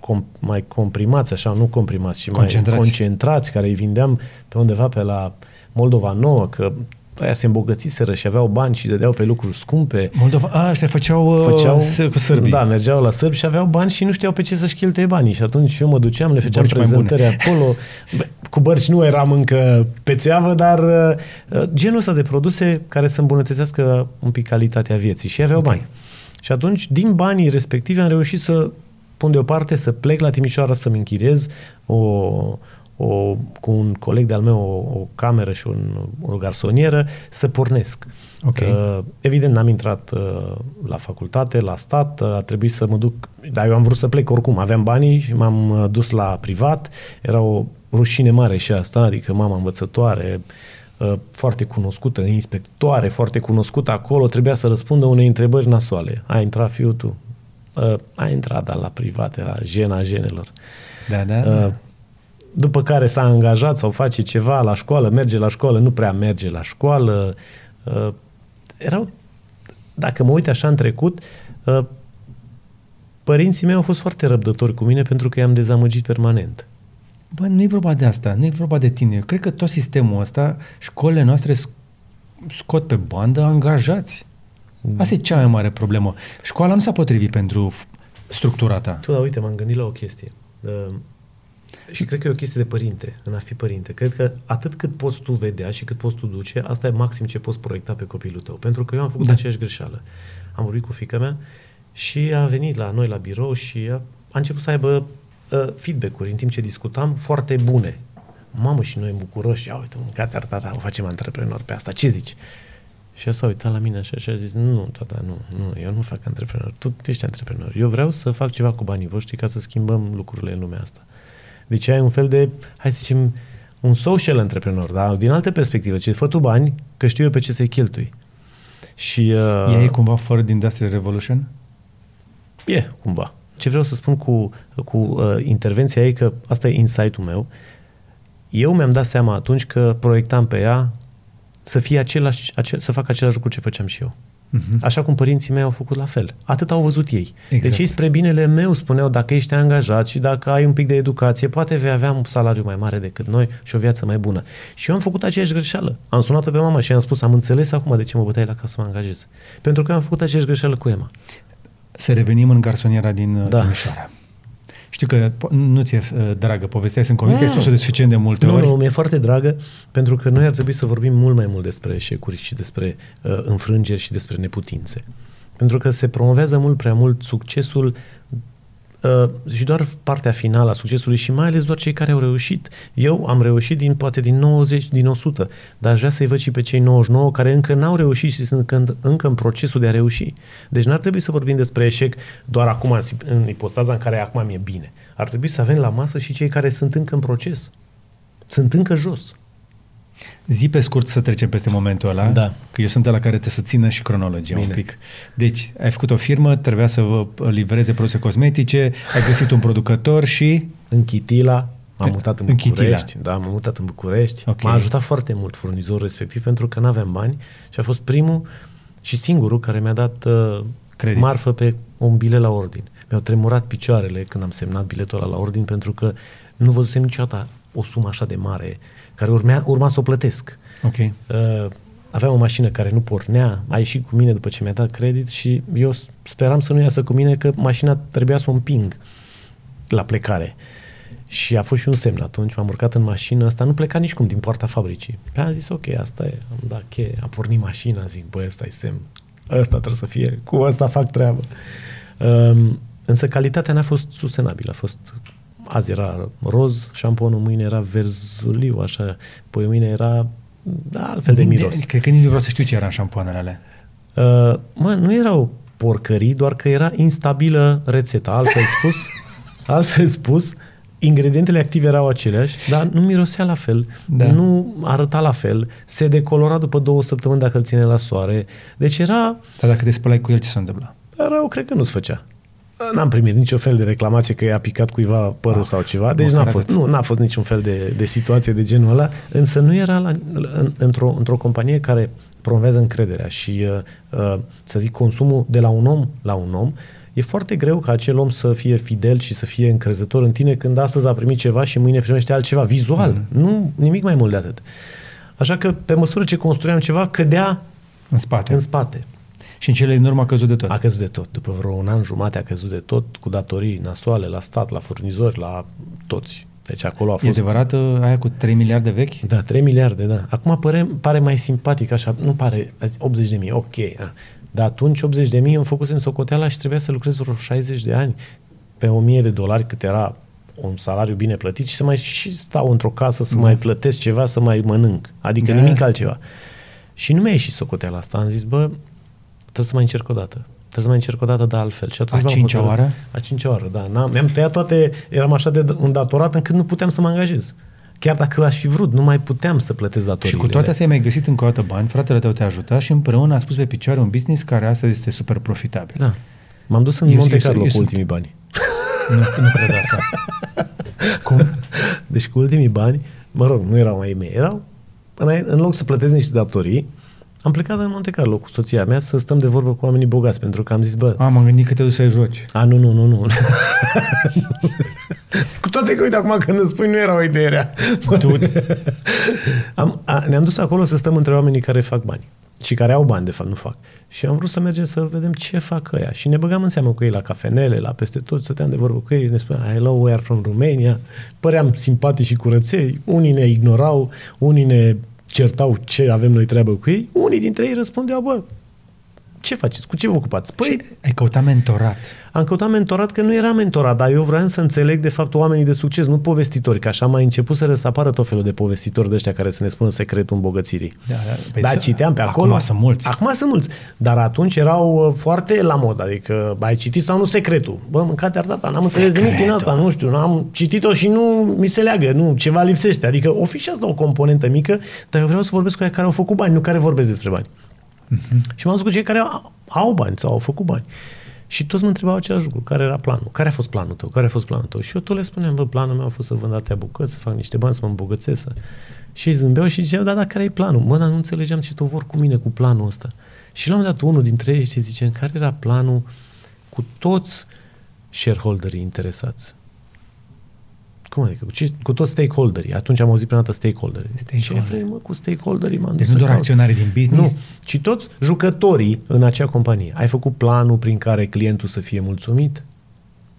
com, mai comprimați, așa, nu comprimați, ci concentrați. mai concentrați, care îi vindeam pe undeva pe la Moldova Nouă, că aia se îmbogățiseră și aveau bani și dădeau pe lucruri scumpe. Moldova, a, ăștia făceau, uh, făceau s- cu sârbii. Da, mergeau la sârbi și aveau bani și nu știau pe ce să-și cheltuie banii. Și atunci eu mă duceam, le făceam bărci prezentări acolo. Cu bărci nu eram încă pe țeavă, dar uh, genul ăsta de produse care să îmbunătățească un pic calitatea vieții și aveau okay. bani. Și atunci, din banii respectivi, am reușit să pun deoparte, să plec la Timișoara să-mi închiriez o, o, cu un coleg de-al meu o, o cameră și un, o garsonieră să pornesc. Okay. Uh, evident, n-am intrat uh, la facultate, la stat, uh, a trebuit să mă duc, dar eu am vrut să plec oricum, aveam banii și m-am uh, dus la privat, era o rușine mare și asta, adică mama învățătoare, uh, foarte cunoscută, inspectoare, foarte cunoscută acolo, trebuia să răspundă unei întrebări nasoale. A intrat fiul tu? Uh, a intrat, dar la privat, era jena jenelor. Da, da, da. Uh, după care s-a angajat sau face ceva la școală, merge la școală, nu prea merge la școală. Uh, erau, dacă mă uit așa în trecut, uh, părinții mei au fost foarte răbdători cu mine pentru că i-am dezamăgit permanent. Bă, nu e vorba de asta, nu e vorba de tine. Eu cred că tot sistemul ăsta, școlile noastre scot pe bandă angajați. Mm. Asta e cea mai mare problemă. Școala nu s-a potrivit pentru structura ta. Tu, da, uite, m-am gândit la o chestie. Uh, și cred că e o chestie de părinte, în a fi părinte. Cred că atât cât poți tu vedea și cât poți tu duce, asta e maxim ce poți proiecta pe copilul tău. Pentru că eu am făcut da. aceeași greșeală. Am vorbit cu fica mea și a venit la noi la birou și a, a început să aibă uh, feedback-uri în timp ce discutam foarte bune. Mamă, și noi bucuroși, ia uite, mâncate tata, o facem antreprenor pe asta, ce zici? Și s-a uitat la mine așa și a zis, nu, tata, nu, nu, eu nu fac antreprenor, tu ești antreprenor. Eu vreau să fac ceva cu banii voștri ca să schimbăm lucrurile în lumea asta. Deci ai un fel de, hai să zicem, un social entrepreneur, dar din altă perspectivă, ce fă tu bani, că știu eu pe ce să-i cheltui. Și, uh, e cumva fără din Industrial Revolution? E, cumva. Ce vreau să spun cu, cu uh, intervenția ei, că asta e insight-ul meu, eu mi-am dat seama atunci că proiectam pe ea să fie același, ace- să facă același lucru ce făceam și eu. Uh-huh. Așa cum părinții mei au făcut la fel. Atât au văzut ei. Exact. Deci ei spre binele meu spuneau, dacă ești angajat și dacă ai un pic de educație, poate vei avea un salariu mai mare decât noi și o viață mai bună. Și eu am făcut aceeași greșeală. Am sunat-o pe mama și am spus, am înțeles acum de ce mă bătai la ca să mă angajez. Pentru că am făcut aceeași greșeală cu Emma. Să revenim în garsoniera din uh, da. Timișoara. Știu că po- nu ți-e uh, dragă povestea, sunt convins că ai Nu. spus-o de suficient de multe Nu, ori. nu, mi-e foarte dragă, pentru că noi ar trebui să vorbim mult mai mult despre eșecuri și despre uh, înfrângeri și despre neputințe. Pentru că se promovează mult prea mult succesul uh, și doar partea finală a succesului și mai ales doar cei care au reușit. Eu am reușit din poate din 90, din 100, dar aș vrea să-i văd și pe cei 99 care încă n-au reușit și sunt încă, încă în procesul de a reuși. Deci n-ar trebui să vorbim despre eșec doar acum, în- în ipostaza în care acum mi-e bine. Ar trebui să avem la masă și cei care sunt încă în proces. Sunt încă jos. Zi pe scurt să trecem peste momentul ăla, Da. că eu sunt la care trebuie să țină și cronologia Bine. un pic. Deci, ai făcut o firmă, trebuia să vă livreze produse cosmetice, ai găsit un producător și... În Chitila, m-am În- mutat în în București. Chitila. Da, m-am mutat în București. Ok. M-a ajutat foarte mult furnizorul respectiv pentru că nu aveam bani și a fost primul și singurul care mi-a dat uh, Credit. marfă pe un bilet la ordin. Mi-au tremurat picioarele când am semnat biletul ăla la ordin pentru că nu văzusem niciodată o sumă așa de mare care urmea, urma să o plătesc. Ok. Uh, aveam o mașină care nu pornea, a ieșit cu mine după ce mi-a dat credit și eu s- speram să nu iasă cu mine că mașina trebuia să o împing la plecare. Și a fost și un semn atunci, m-am urcat în mașină, asta nu pleca nici cum din poarta fabricii. Pe am zis, ok, asta e, am dat cheie, a pornit mașina, zic, băi, ăsta e semn, ăsta trebuie să fie, cu ăsta fac treabă. Um, însă calitatea n-a fost sustenabilă, a fost azi era roz, șamponul mâine era verzuliu, așa, poi mâine era da, altfel de miros. Cred că nici nu vreau să știu ce era în șampoanele alea. Uh, mă, nu erau porcării, doar că era instabilă rețeta. Altfel *laughs* spus, altfel spus, ingredientele active erau aceleași, dar nu mirosea la fel, Da. da. nu arăta la fel, se decolora după două săptămâni dacă îl ține la soare. Deci era, Dar dacă te spălai cu el, ce se întâmpla? rău, cred că nu-ți făcea. N-am primit nicio fel de reclamație că i-a picat cuiva părul Ah, sau ceva, deci n-a măcar fost, atât. nu, n-a fost niciun fel de, de situație de genul ăla, însă nu era la, în, într-o, într-o companie care promovează încrederea și, uh, uh, să zic, consumul de la un om la un om, e foarte greu ca acel om să fie fidel și să fie încrezător în tine când astăzi a primit ceva și mâine primește altceva, vizual, mm. nu nimic mai mult de atât. Așa că, pe măsură ce construiam ceva, cădea În spate. în spate. Și în cele din urmă a căzut de tot. A căzut de tot. După vreo un an jumate a căzut de tot, cu datorii nasoale la stat, la furnizori, la toți. Deci acolo a E fost... adevărat uh, aia cu 3 miliarde vechi? Da, 3 miliarde, da. Acum pare, pare mai simpatic așa, nu pare, azi 80 de mii, ok. Da. Dar atunci 80 de mii îmi făcusem socoteala și trebuia să lucrez vreo 60 de ani pe 1000 de dolari cât era un salariu bine plătit și să mai și stau într-o casă să mai plătesc ceva, să mai mănânc. Adică Da. nimic altceva. Și nu mi-a ieșit socoteala asta. Am zis, bă, trebuie să mai încerc o dată. Trebuie să mai încerc o dată, dar altfel. Și atunci A m-am cincea hotărât- oară? A cincea oară, da. N-am, mi-am tăiat toate, eram așa de îndatorat încât nu puteam să mă angajez. Chiar dacă aș fi vrut, nu mai puteam să plătesc Și datoriile. cu toate astea ai mai găsit încă o dată bani, fratele tău te-a ajutat și împreună a spus pe picioare un business care astăzi este super profitabil. Da. M-am dus în Eu- Monte eu- Carlo eu cu sunt- ultimii bani. *laughs* Nu, nu cred asta. Cum? Deci cu ultimii bani, mă rog, nu erau mai mei, erau, în, în loc să plătesc niște datorii, am plecat în Monte Carlo cu soția mea să stăm de vorbă cu oamenii bogați, pentru că am zis, bă, A, m-am gândit că te duci să-i joci. a, nu, nu, nu, nu. *laughs* cu toate că, uite, acum când îmi spui, nu era o idee rea. Tu, Am, a, ne-am dus acolo să stăm între oamenii care fac bani și care au bani, de fapt, nu fac. Și am vrut să mergem să vedem ce fac ăia. Și ne băgam în seamă cu ei la cafenele, la peste tot, stăteam de vorbă cu ei, ne spuneam, hello, we are from Romania. Păream simpatici și curăței. Unii ne ignorau, unii ne certau ce avem noi treabă cu ei. Unii dintre ei răspundeau, bă, ce faceți? Cu ce vă ocupați? Păi, și ai căutat mentorat. am căutat mentorat că nu era mentorat, dar eu vreau să înțeleg de fapt oamenii de succes, nu povestitori, că așa mai început să răsapară tot felul de povestitori de ăștia care să ne spună secretul îmbogățirii. Da, da, păi da, să- citeam pe acum acolo. sunt mulți. Acum sunt mulți. Dar atunci erau uh, foarte la mod. Adică ai citit sau nu secretul? Bă, mâncate ardata, n-am înțeles nimic din asta, nu știu. Am citit-o și nu mi se leagă, nu, ceva lipsește. Adică o fi și asta o componentă mică, dar eu vreau să vorbesc cu ei care au făcut bani, nu care vorbesc despre bani. Și m-am dus cu cei care au, au bani sau au făcut bani. Și toți mă întrebau același lucru. Care era planul? Care a fost planul tău? Care a fost planul tău? Și eu tot le spuneam, bă, planul meu a fost să vând atâtea bucăți, să fac niște bani, să mă îmbogățesc. Să... Și ei zâmbeau și ziceau, da, dar care e planul? Mă, dar nu înțelegeam ce tu vor cu mine cu planul ăsta. Și la un moment dat unul dintre ei și zice, care era planul cu toți shareholderii interesați? Cum adică? Cu, ce, cu toți stakeholderii. Atunci am auzit prima dată stakeholderii. Stakeholder. Ce vrei, mă, cu stakeholderii? M-am Deci dus nu să doar caut. acționarii din business? Nu, ci toți jucătorii în acea companie. Ai făcut planul prin care clientul să fie mulțumit?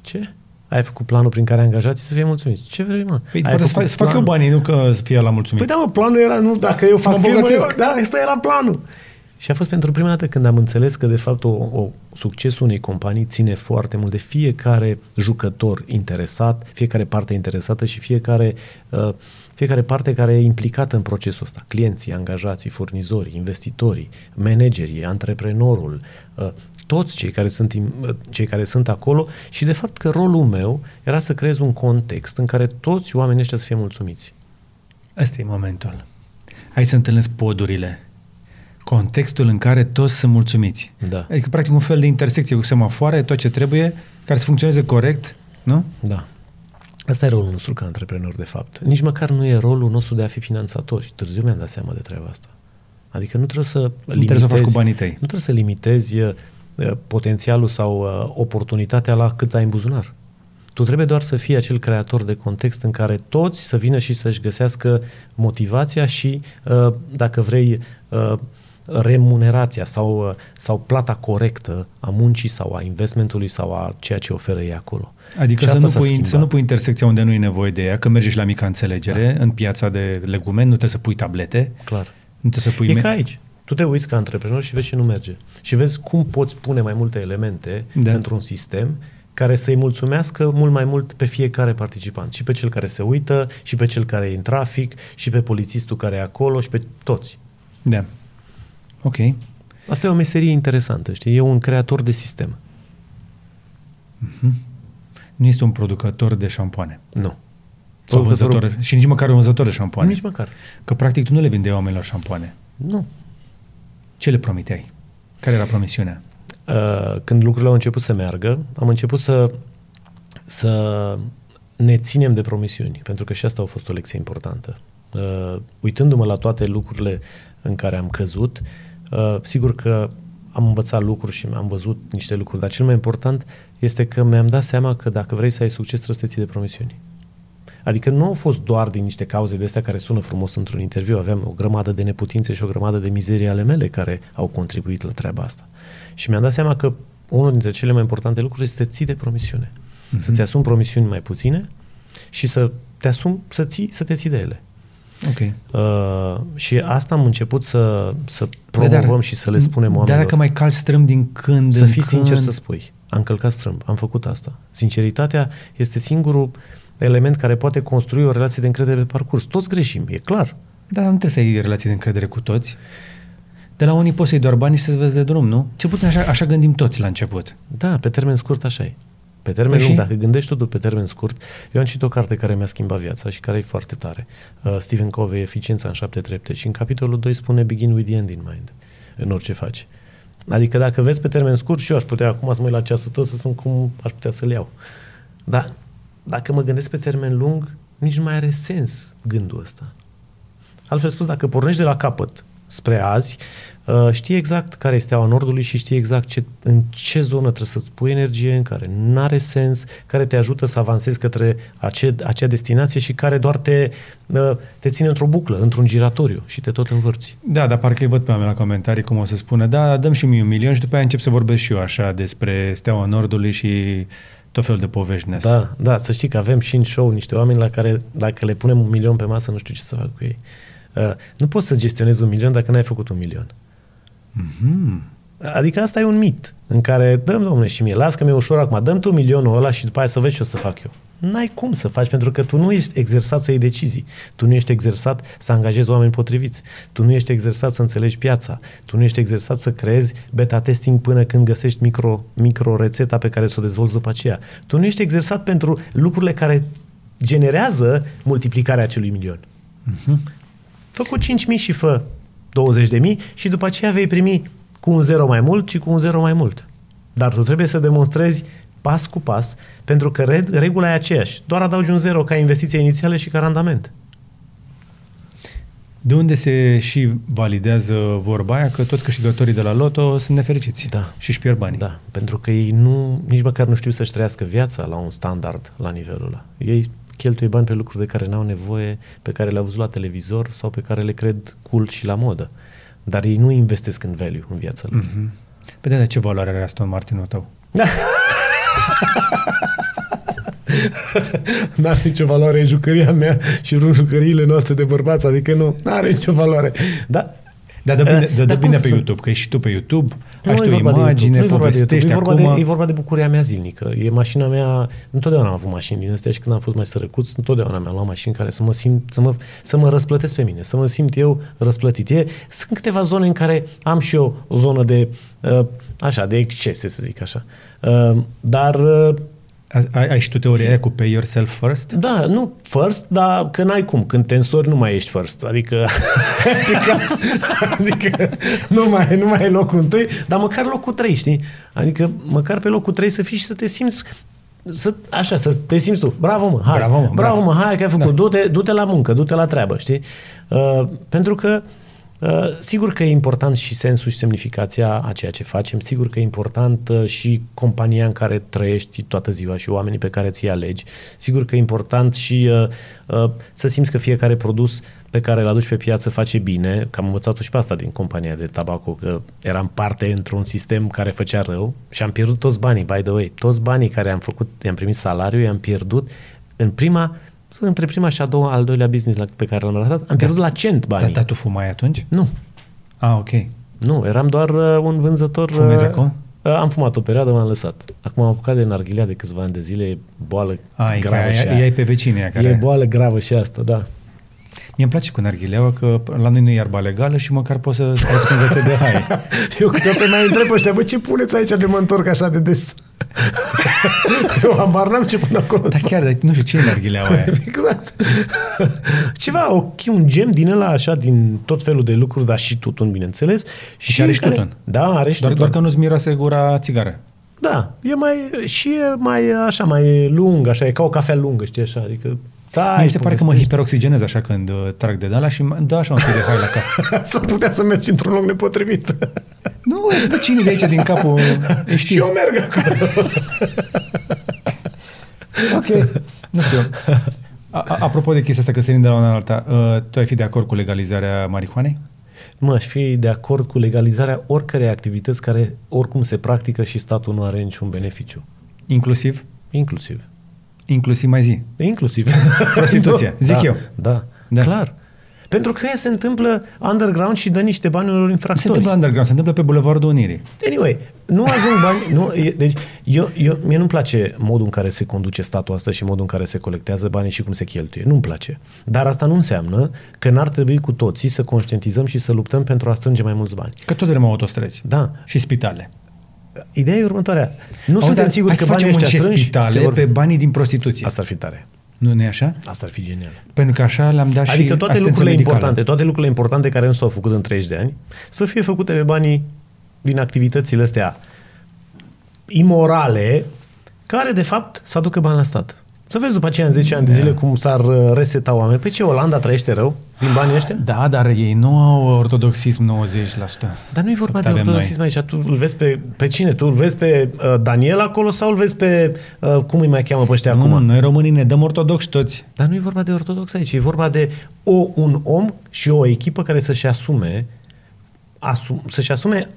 Ce? Ai făcut planul prin care angajații să fie mulțumiți. Ce vrei, mă? Păi Ai poate să făcut fac, să fac eu planul? banii, nu că să fie la mulțumit. Păi da, mă, planul era, nu, dacă eu Să mă fac firmă, eu, îmbogățesc. da, ăsta era planul. Și a fost pentru prima dată când am înțeles că, de fapt, o, o succesul unei companii ține foarte mult de fiecare jucător interesat, fiecare parte interesată și fiecare, uh, fiecare parte care e implicată în procesul ăsta. Clienții, angajații, furnizorii, investitorii, managerii, antreprenorul, uh, toți cei care, sunt, im- uh, cei care sunt acolo și, de fapt, că rolul meu era să creez un context în care toți oamenii ăștia să fie mulțumiți. Ăsta e momentul. Hai să întâlnesc podurile. Contextul în care toți sunt mulțumiți. Da. Adică, practic, un fel de intersecție cu semafoare, tot ce trebuie, care să funcționeze corect, nu? Da. Asta e rolul nostru ca antreprenor, de fapt. Nici măcar nu e rolul nostru de a fi finanțatori. Târziu mi-am dat seama de treaba asta. Adică nu trebuie să limitezi, trebuie să o faci cu banii tăi. Nu trebuie să limitezi uh, potențialul sau uh, oportunitatea la cât ai în buzunar. Tu trebuie doar să fii acel creator de context în care toți să vină și să-și găsească motivația și, uh, dacă vrei, uh, remunerația sau, uh, sau plata corectă a muncii sau a investmentului sau a ceea ce oferă ei acolo. Adică Și să asta nu, s-a pui, schimbat. să nu pui intersecția unde nu e nevoie de ea, că mergi și la mica înțelegere, da. în piața de legume, nu trebuie să pui tablete, Clar. nu trebuie să pui... E me- ca aici. Tu te uiți ca antreprenor și vezi ce nu merge. Și vezi cum poți pune mai multe elemente Da. da. într-un sistem care să-i mulțumească mult mai mult pe fiecare participant. Și pe cel care se uită, și pe cel care e în trafic, și pe polițistul care e acolo, și pe toți. Da. Ok. Asta e o meserie interesantă, știi? E un creator de sistem. Nu este un producător de șampoane. Nu. Sau Producătorul- vânzător, și nici măcar un vânzător de șampoane. Nici măcar. Că practic tu nu le vindeai oamenilor șampoane. Nu. Ce le promiteai? Care era promisiunea? Uh, când lucrurile au început să meargă, am început să, să ne ținem de promisiuni, pentru că și asta a fost o lecție importantă. Uh, uitându-mă la toate lucrurile în care am căzut, uh, sigur că am învățat lucruri și am văzut niște lucruri, dar cel mai important este că mi-am dat seama că dacă vrei să ai succes, trebuie să te ții de promisiuni. Adică nu au fost doar din niște cauze de astea care sună frumos într-un interviu. Aveam o grămadă de neputințe și o grămadă de mizerii ale mele care au contribuit la treaba asta. Și mi-am dat seama că unul dintre cele mai importante lucruri este să te ții de promisiune. Mhm. Să-ți asumi promisiuni mai puține și să te asumi să, ții, să te ții de ele. Ok. Uh, și asta am început să, să Da, dar- promovăm și să le spunem Dar oamenilor. dacă mai calci strâm din când Să în fii când... sincer să spui. Am călcat strâmb, am făcut asta. Sinceritatea este singurul element care poate construi o relație de încredere pe parcurs. Toți greșim, e clar. Da, nu trebuie să ai relații de încredere cu toți. De la unii poți să-i doar bani și să-ți vezi de drum, nu? Ce puțin așa, așa gândim toți la început. Da, pe termen scurt așa e. Pe termen Păi lung, și? dacă gândești totul pe termen scurt, eu am citit o carte care mi-a schimbat viața și care e foarte tare. Uh, Stephen Covey, Eficiența în șapte trepte și în capitolul 2 spune Begin with the end in mind, în orice faci. Adică dacă vezi pe termen scurt, și eu aș putea acum să mă uit la ceasul tău să spun cum aș putea să-l iau. Dar dacă mă gândesc pe termen lung, nici nu mai are sens gândul ăsta. Altfel spus, dacă pornești de la capăt spre azi, uh, știi exact care este steaua Nordului și știi exact ce, în ce zonă trebuie să-ți pui energie, în care nu are sens, care te ajută să avansezi către ace, acea destinație și care doar te, uh, te ține într-o buclă, într-un giratoriu și te tot învârți. Da, dar parcă îi văd pe oameni la comentarii cum o să spună, da, dăm și mie un milion și după aia încep să vorbesc și eu așa despre Steaua Nordului și tot felul de povești din astea. Da, da, să știi că avem și în show niște oameni la care dacă le punem un milion pe masă, nu știu ce să fac cu ei. Uh, nu poți să gestionezi un milion dacă n-ai făcut un milion. Mhm. Adică asta e un mit în care dăm, domnule, și mie, las că mi-e ușor acum, dăm tu milionul ăla și după aia să vezi ce o să fac eu. N-ai cum să faci, pentru că tu nu ești exersat să iei decizii. Tu nu ești exersat să angajezi oameni potriviți. Tu nu ești exersat să înțelegi piața. Tu nu ești exersat să creezi beta testing până când găsești micro, micro rețeta pe care să o dezvolți după aceea. Tu nu ești exersat pentru lucrurile care generează multiplicarea acelui milion. Mhm. Fă cu 5.000 și fă 20.000 și după aceea vei primi cu un zero mai mult și cu un zero mai mult. Dar tu trebuie să demonstrezi pas cu pas, pentru că re- regula e aceeași. Doar adaugi un zero ca investiție inițială și ca randament. De unde se și validează vorba aia că toți câștigătorii de la loto sunt nefericiți Da. și își pierd banii. Da, pentru că ei nu, nici măcar nu știu să-și trăiască viața la un standard la nivelul ăla. Ei cheltuie bani pe lucruri de care n-au nevoie, pe care le-au văzut la televizor sau pe care le cred cool și la modă. Dar ei nu investesc în value în viața lor. Mhm. Păi de ce valoare are Aston Martinul tău? Da. *laughs* N-are nicio valoare jucăria mea și jucăriile noastre de bărbați, adică nu, n-are nicio valoare. Dar Dar dă bine, dă, dă Dar cum bine să pe spun? YouTube, că ești și tu pe YouTube, Nu ai e tu vorba de imagine, YouTube, nu e vorba de YouTube, povestești e vorba acum. De, e vorba de bucuria mea zilnică. E mașina mea, întotdeauna am avut mașini din astea și când am fost mai sărăcuț, întotdeauna mi-am luat mașini care să mă simt, să mă, să mă răsplătesc pe mine, să mă simt eu răsplătit. E, sunt câteva zone în care am și eu o zonă de, uh, așa, de excese, să zic așa. Uh, dar uh, Ai, ai și tu teoria aia cu pay yourself first? Da, nu first, dar că n-ai cum. Când te însori, nu mai ești first. Adică, *laughs* adică, adică nu, mai, nu mai e locul întâi, dar măcar locul trei, știi? Adică măcar pe locul trei să fii și să te simți să, așa, să te simți tu. Bravo, mă, hai. Bravo, mă, bravo, bravo. mă, hai că ai făcut. Da. Du-te, du-te la muncă, du-te la treabă, știi? Uh, pentru că Uh, sigur că e important și sensul și semnificația a ceea ce facem, sigur că e important uh, și compania în care trăiești toată ziua și oamenii pe care ți-i alegi, sigur că e important și uh, uh, să simți că fiecare produs pe care îl aduci pe piață face bine, că am învățat-o și pe asta din compania de tabaco, că eram parte într-un sistem care făcea rău și am pierdut toți banii, by the way, toți banii care am făcut, i-am primit salariu, i-am pierdut în prima între prima și a doua, al doilea business la, pe care l-am lăsat, am pierdut la cent banii. Dar, dar tu fumai atunci? Nu, Ah, ok. nu, eram doar uh, un vânzător. Fumezi uh, acum? Uh, am fumat o perioadă, m-am lăsat. Acum am apucat de narghilea de câțiva ani de zile, e boală Ai, gravă și că aia. ai pe vecinii aia care... E boală gravă și asta, da. Mie îmi place cu narghileaua că la noi nu e iarba legală și măcar poți să ai senzație de hai. *laughs* Eu câteodată mai întreb pe ăștia, bă, ce puneți aici de mă întorc așa de des? *laughs* Eu habar n-am ce pun acolo. Dar chiar, dar nu știu ce e narghileaua aia. *laughs* Exact. Ceva, ok, un gem din ăla așa, din tot felul de lucruri, dar și tutun, bineînțeles. Și are și care- tutun. Da, are și Doar, tutun. doar că nu-ți miroase gura țigară. Da, e mai, și e mai așa, mai lung, așa, e ca o cafea lungă, știi, așa, adică... Da, Mie mi se pare că mă hiperoxigenez așa când uh, trag de ala și mă dă așa un pic de hai la cap. *laughs* S-ar putea să mergi într-un loc nepotrivit. nu, vecinii de aici din capul *laughs* îi și știu. eu merg acolo. *laughs* Ok. Nu știu. A, a, apropo de chestia asta, că sărim de la una la alta, uh, tu ai fi de acord cu legalizarea marihuanei? Mă, aș fi de acord cu legalizarea oricărei activități care oricum se practică și statul nu are niciun beneficiu. Inclusiv? Inclusiv. Inclusiv mai zi. Inclusiv. Prostituție, *laughs* zic da, eu. Da, Da. da, clar. Pentru că ea se întâmplă underground și dă niște bani unor Se infractori. întâmplă underground, se întâmplă pe Bulevardul Unirii. Anyway, nu ajung bani. Nu, e, deci, eu, eu, mie nu-mi place modul în care se conduce statul ăsta și modul în care se colectează banii și cum se cheltuie. Nu-mi place. Dar asta nu înseamnă că n-ar trebui cu toții să conștientizăm și să luptăm pentru a strânge mai mulți bani. Că toți vrem autostrăzi. Da. Și spitale. Ideea e următoarea. Nu Auzi, suntem dar siguri hai că să banii facem ăștia și strânși spitale se vor... pe banii din prostituție. Asta ar fi tare. Nu, nu e așa? Asta ar fi genial. Pentru că așa le-am dat și Adică toate asistență lucrurile medicală. importante, toate lucrurile importante care nu s-au făcut în 30 de ani, să fie făcute pe banii din activitățile astea imorale, care de fapt să aducă bani la stat. Să vezi după aceea în 10 ani de zile cum s-ar uh, reseta oameni. Pe ce Olanda trăiește rău din banii ăștia? Da, dar ei nu au ortodoxism 90%. Dar nu e vorba Cât de avem ortodoxism aici. Tu îl vezi pe, pe cine? Tu îl vezi pe uh, Daniel acolo sau îl vezi pe, uh, cum îi mai cheamă pe ăștia Nu, acum? nu, noi românii ne dăm ortodoxi toți. Dar nu e vorba de ortodox aici, e vorba de o, un om și o echipă care să-și asume, asum, să-și asume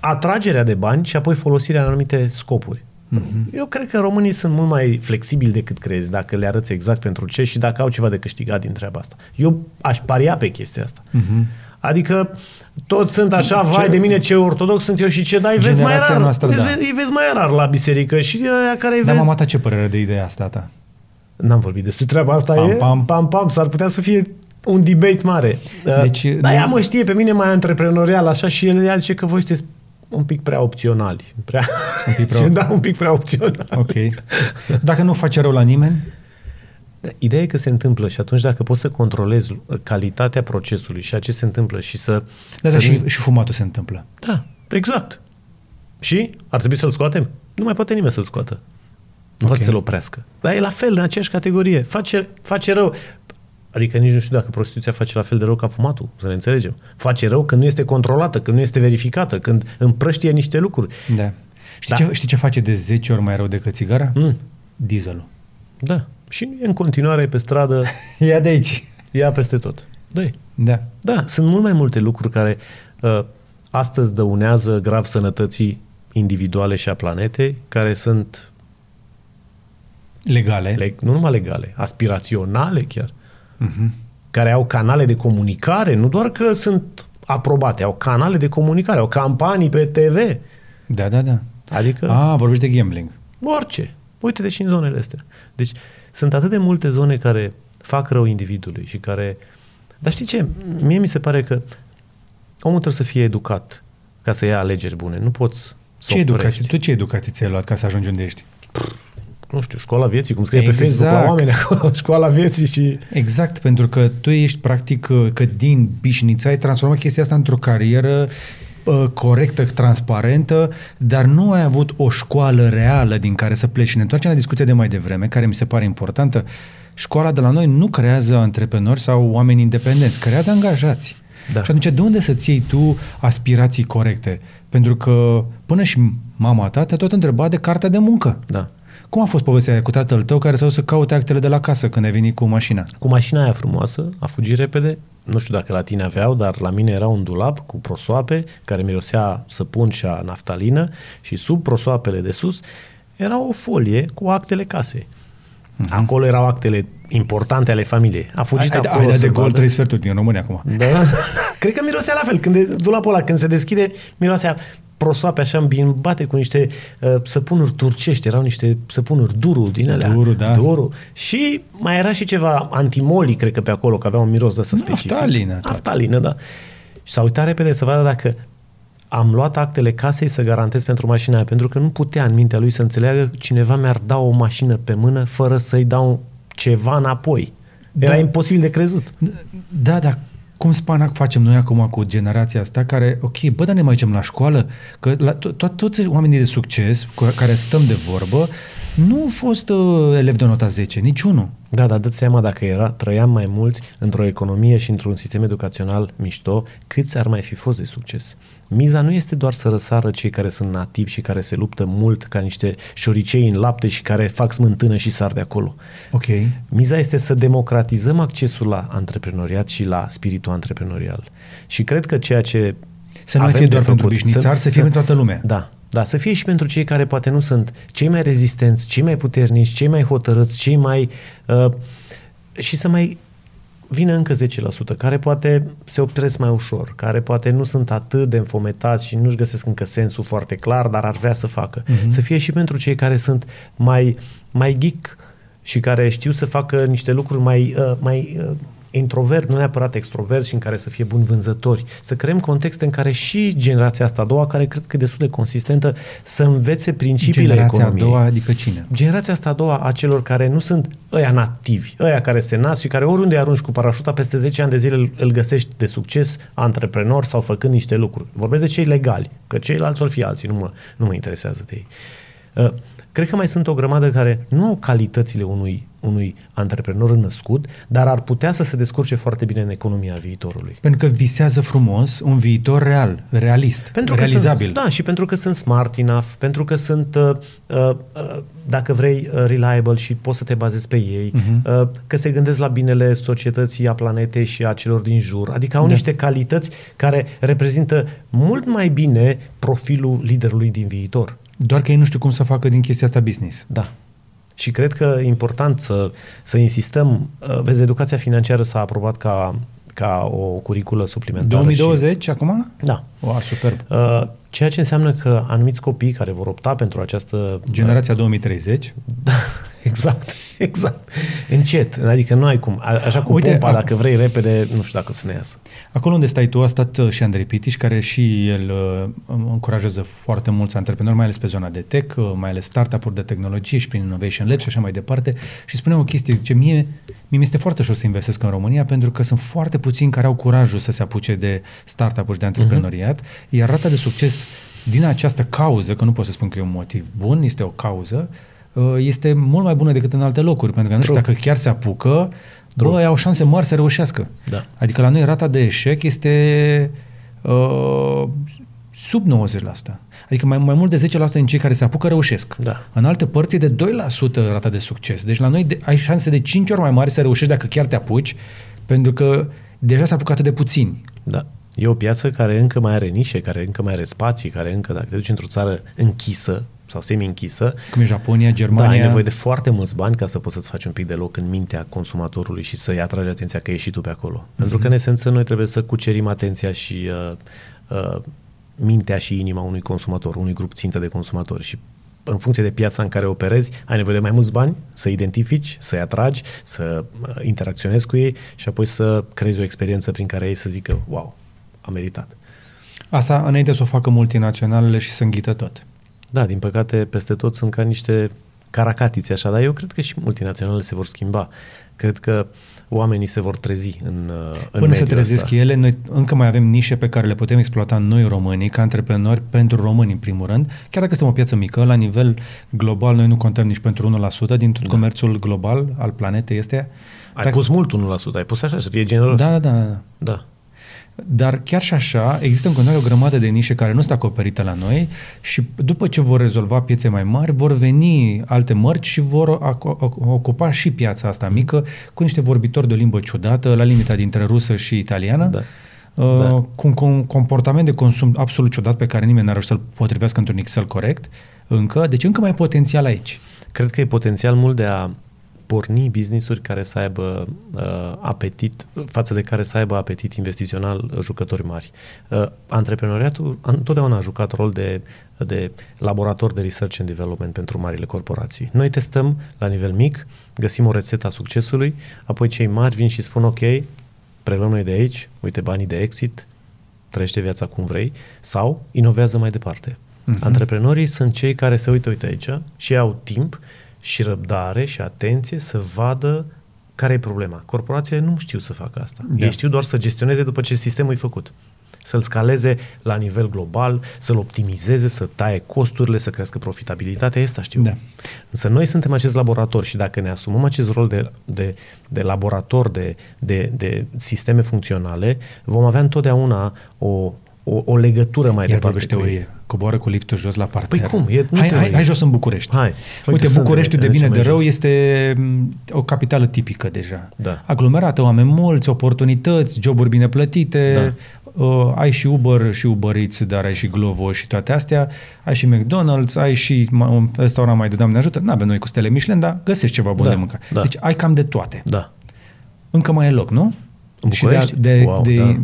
atragerea de bani și apoi folosirea în anumite scopuri. Mm-hmm. Eu cred că românii sunt mult mai flexibili decât crezi dacă le arăți exact pentru ce și dacă au ceva de câștigat din treaba asta. Eu aș paria pe chestia asta. Mm-hmm. Adică toți sunt așa, vai de mine ce ortodox sunt eu și ce dai, vezi mai Generația rar, noastră, vezi, da. îi vezi mai rar la biserică și aia care îi Dar vezi... mama ta ce părere de ideea asta ta? N-am vorbit despre treaba asta. Pam, e, pam. pam, pam, s-ar putea să fie un debate mare. Deci, Uh, Dar nu- ea mă știe pe mine mai antreprenorial așa și el ea zice că voi sunteți un pic prea opționali. Prea... Un pic *laughs* prea Și op- da, un pic prea opțional. Ok. Dacă nu face rău la nimeni, Ideea e că se întâmplă și atunci dacă poți să controlezi calitatea procesului și a ce se întâmplă și să... da, să da, și, și fumatul se întâmplă. Da, exact. Și ar trebui să-l scoatem? Nu mai poate nimeni să-l scoată. Nu Ok. poate să-l oprească. Dar e la fel, în aceeași categorie. Face, face rău. Adică nici nu știu dacă prostituția face la fel de rău ca fumatul, să ne înțelegem. Face rău când nu este controlată, când nu este verificată, când împrăștie niște lucruri. Da. Știi, Da. Ce, știi ce face de 10 ori mai rău decât țigara? Mm. Dieselul. Da. Și e în continuare pe stradă, *laughs* Ia de aici. ia peste tot. da Da. Da, sunt mult mai multe lucruri care uh, astăzi dăunează grav sănătății individuale și a planetei, care sunt Legale. Le, nu numai legale, aspiraționale chiar, Mhm. care au canale de comunicare, nu doar că sunt aprobate, au canale de comunicare, au campanii pe TV. Da, da, da. Adică A, vorbești de gambling. orice. Uite-te și în zonele astea. Deci sunt atât de multe zone care fac rău individului și care... Dar știi ce? Mie mi se pare că omul trebuie să fie educat ca să ia alegeri bune. Nu poți să Ce educație? oprești. Tu ce educație ți-ai luat ca să ajungi unde ești? Nu știu, școala vieții, cum scrie Exact. pe Facebook la oameni acolo, *laughs* școala vieții și... Exact, pentru că tu ești practic că din bișniță ai transformat chestia asta într-o carieră uh, corectă, transparentă, dar nu ai avut o școală reală din care să pleci. Și ne întoarcem la discuția de mai devreme, care mi se pare importantă. Școala de la noi nu creează antreprenori sau oameni independenți, creează angajați. Da. Și atunci de unde să-ți iei tu aspirații corecte? Pentru că până și mama ta te tot întreba de cartea de muncă. Da. Cum a fost povestea aia cu tatăl tău care s-a dus să caute actele de la casă când ai venit cu mașina? Cu mașina aia frumoasă, a fugit repede. Nu știu dacă la tine aveau, dar la mine era un dulap cu prosoape care mirosea săpun și a naftalină și sub prosoapele de sus era o folie cu actele casei. Acolo erau actele importante ale familiei. A fugit Mhm. ai, acolo ai dat să de gol vadă. trei sferturi din România acum. Da. *laughs* Cred că mirosea la fel. Când de, dulapul ăla, când se deschide, mirosea prosoape așa îmbimbate cu niște uh, săpunuri turcești. Erau niște săpunuri duru din alea. Duru, da. Duru. Și mai era și ceva antimoli, cred că pe acolo, că avea un miros de ăsta specific. Naftalină, tot. Naftalină, da. Și s-a uitat repede să vadă dacă am luat actele casei să garantez pentru mașina aia, pentru că nu putea în mintea lui să înțeleagă că cineva mi-ar da o mașină pe mână fără să-i dau ceva înapoi. Era Da. imposibil de crezut. Da, dar cum spanac facem noi acum cu generația asta care, ok, bă, dar ne mai ducem la școală, că la, to- to- toți oamenii de succes cu care stăm de vorbă nu au fost uh, elevi de nota 10, niciunul. Da, dar dă seama dacă era, trăiam mai mulți într-o economie și într-un sistem educațional mișto, câți ar mai fi fost de succes. Miza nu este doar să răsară cei care sunt nativi și care se luptă mult ca niște șoricei în lapte și care fac smântână și sar de acolo. Ok. Miza este să democratizăm accesul la antreprenoriat și la spiritul antreprenorial. Și cred că ceea ce Să nu mai avem fie de doar pentru făcut, bișnițari, să fie pentru toată lumea. Da, da, să fie și pentru cei care poate nu sunt cei mai rezistenți, cei mai puternici, cei mai hotărâți, cei mai... Uh, și să mai vină încă 10%, care poate se opresc mai ușor, care poate nu sunt atât de înfometați și nu-și găsesc încă sensul foarte clar, dar ar vrea să facă. Mhm. Uh-huh. Să fie și pentru cei care sunt mai, mai geek și care știu să facă niște lucruri mai, uh, mai uh, introvert, nu neapărat extrovert și în care să fie buni vânzători. Să creăm contexte în care și generația asta a doua, care cred că e destul de consistentă, să învețe principiile Generația a economiei. doua, adică cine? Generația asta a doua a celor care nu sunt ăia nativi, ăia care se nasc și care oriunde îi arunci cu parașuta, peste 10 ani de zile îl, îl găsești de succes, antreprenor sau făcând niște lucruri. Vorbesc de cei legali, că ceilalți or fi alții, nu mă, nu mă interesează de ei. Uh, Cred că mai sunt o grămadă care nu au calitățile unui, unui antreprenor născut, dar ar putea să se descurce foarte bine în economia viitorului. Pentru că visează frumos un viitor real, realist, Pentru că realizabil. sunt, da, și pentru că sunt smart enough, pentru că sunt, uh, uh, uh, dacă vrei, uh, reliable și poți să te bazezi pe ei, Mhm. uh, că se gândesc la binele societății, a planetei și a celor din jur. Adică au Da. niște calități care reprezintă mult mai bine profilul liderului din viitor. Doar că ei nu știu cum să facă din chestia asta business. Da. Și cred că e important să, să insistăm. Uh, Vezi, educația financiară s-a aprobat ca, ca o curiculă suplimentară. 2020 acum? Și, da. Wow, superb. Uh, Ceea ce înseamnă că anumiți copii care vor opta pentru această... Generația 2030. *laughs* Da, *laughs* exact, exact. Încet, adică nu ai cum. A- Așa cu Uite, Uite, pompa, ac- dacă vrei repede, nu știu dacă o să ne iasă. Acolo unde stai tu a stat uh, și Andrei Pitiș, care și el uh, încurajează foarte mulți antreprenori, mai ales pe zona de tech, uh, mai ales startup-uri de tehnologie și prin Innovation Lab și așa mai departe. Și spunea o chestie, zice, mie, mie mi este foarte ușor să investesc în România pentru că sunt foarte puțini care au curajul să se apuce de startup-uri și de antreprenoriat, uh-huh. iar rata de succes din această cauză, că nu pot să spun că e un motiv bun, este o cauză, uh, este mult mai bună decât în alte locuri, pentru că nu știu True. dacă chiar se apucă, bă, au șanse mari să reușească. Da. Adică la noi rata de eșec este uh, sub 90%. Adică mai, mai mult de 10% din cei care se apucă reușesc. Da. În alte părți e de 2% rata de succes. Deci la noi de, ai șanse de 5 ori mai mari să reușești dacă chiar te apuci, pentru că deja s-a apucat atât de puțini. Da. E o piață care încă mai are nișe, care încă mai are spații, care încă, dacă te duci într-o țară închisă, sau semi-închisă. Cum e Japonia, Germania. Da, ai nevoie de foarte mulți bani ca să poți să-ți faci un pic de loc în mintea consumatorului și să-i atragi atenția că ești și tu pe acolo. Mm-hmm. Pentru că, în esență, noi trebuie să cucerim atenția și uh, uh, mintea și inima unui consumator, unui grup țintă de consumatori și în funcție de piața în care operezi, ai nevoie de mai mulți bani, să identifici, să-i atragi, să uh, interacționezi cu ei și apoi să creezi o experiență prin care ei să zică, wow, a meritat. Asta înainte să o facă multinaționalele și să înghită tot. Da, din păcate, peste tot sunt ca niște caracatiți așa, dar eu cred că și multinaționalele se vor schimba. Cred că oamenii se vor trezi în, uh, în Până se trezesc ăsta. ele, noi încă mai avem nișe pe care le putem exploata noi românii, ca antreprenori, pentru români în primul rând. Chiar dacă suntem o piață mică, la nivel global noi nu contăm nici pentru 1% din tot da. comerțul global al planetei este. Ai dacă... pus mult 1%, ai pus așa să fie generos. Da, da, da. da. Dar chiar și așa, există în continuare o grămadă de nișe care nu sunt acoperite la noi și după ce vor rezolva piețe mai mari, vor veni alte mărci și vor ocupa și piața asta mică cu niște vorbitori de o limbă ciudată, la limita dintre rusă și italiană. Da. Uh, da. cu un comportament de consum absolut ciudat pe care nimeni n-ar reușit să-l potrivească într-un Excel corect încă, deci încă mai e potențial aici. Cred că e potențial mult de a porni business-uri care să aibă uh, apetit, față de care să aibă apetit investițional jucători mari. Uh, antreprenoriatul întotdeauna a jucat rol de, de laborator de research and development pentru marile corporații. Noi testăm la nivel mic, găsim o rețetă a succesului, apoi cei mari vin și spun ok, preluăm noi de aici, uite banii de exit, trăiește viața cum vrei, sau inovează mai departe. Uh-huh. Antreprenorii sunt cei care se uită, uite aici, și au timp și răbdare și atenție să vadă care e problema. Corporațiile nu știu să facă asta. Da. Ei știu doar să gestioneze după ce sistemul e făcut. Să-l scaleze la nivel global, să-l optimizeze, să taie costurile, să crească profitabilitatea, asta știu. Da. Însă noi suntem acest laborator și dacă ne asumăm acest rol de, de, de laborator de, de, de sisteme funcționale, vom avea întotdeauna o, o, o legătură mai Iar departe. teorie. Coboară cu liftul jos la parter. Păi cum? E, hai, hai, hai jos în București. Hai. Uite, Uite Bucureștiul de bine de rău jos. este mm, o capitală tipică deja. Da. Aglomerată, oameni mulți, oportunități, joburi bine plătite, da. Uh, ai și Uber și Uber Eats, dar ai și Glovo și toate astea, ai și McDonald's, ai și un restaurant mai de Doamne ajută, nu avem noi cu stele Michelin, dar găsești ceva bun da. de mâncare. Da. Deci ai cam de toate. Da. Încă mai e loc, nu? În București? Și de, de, wow, de, da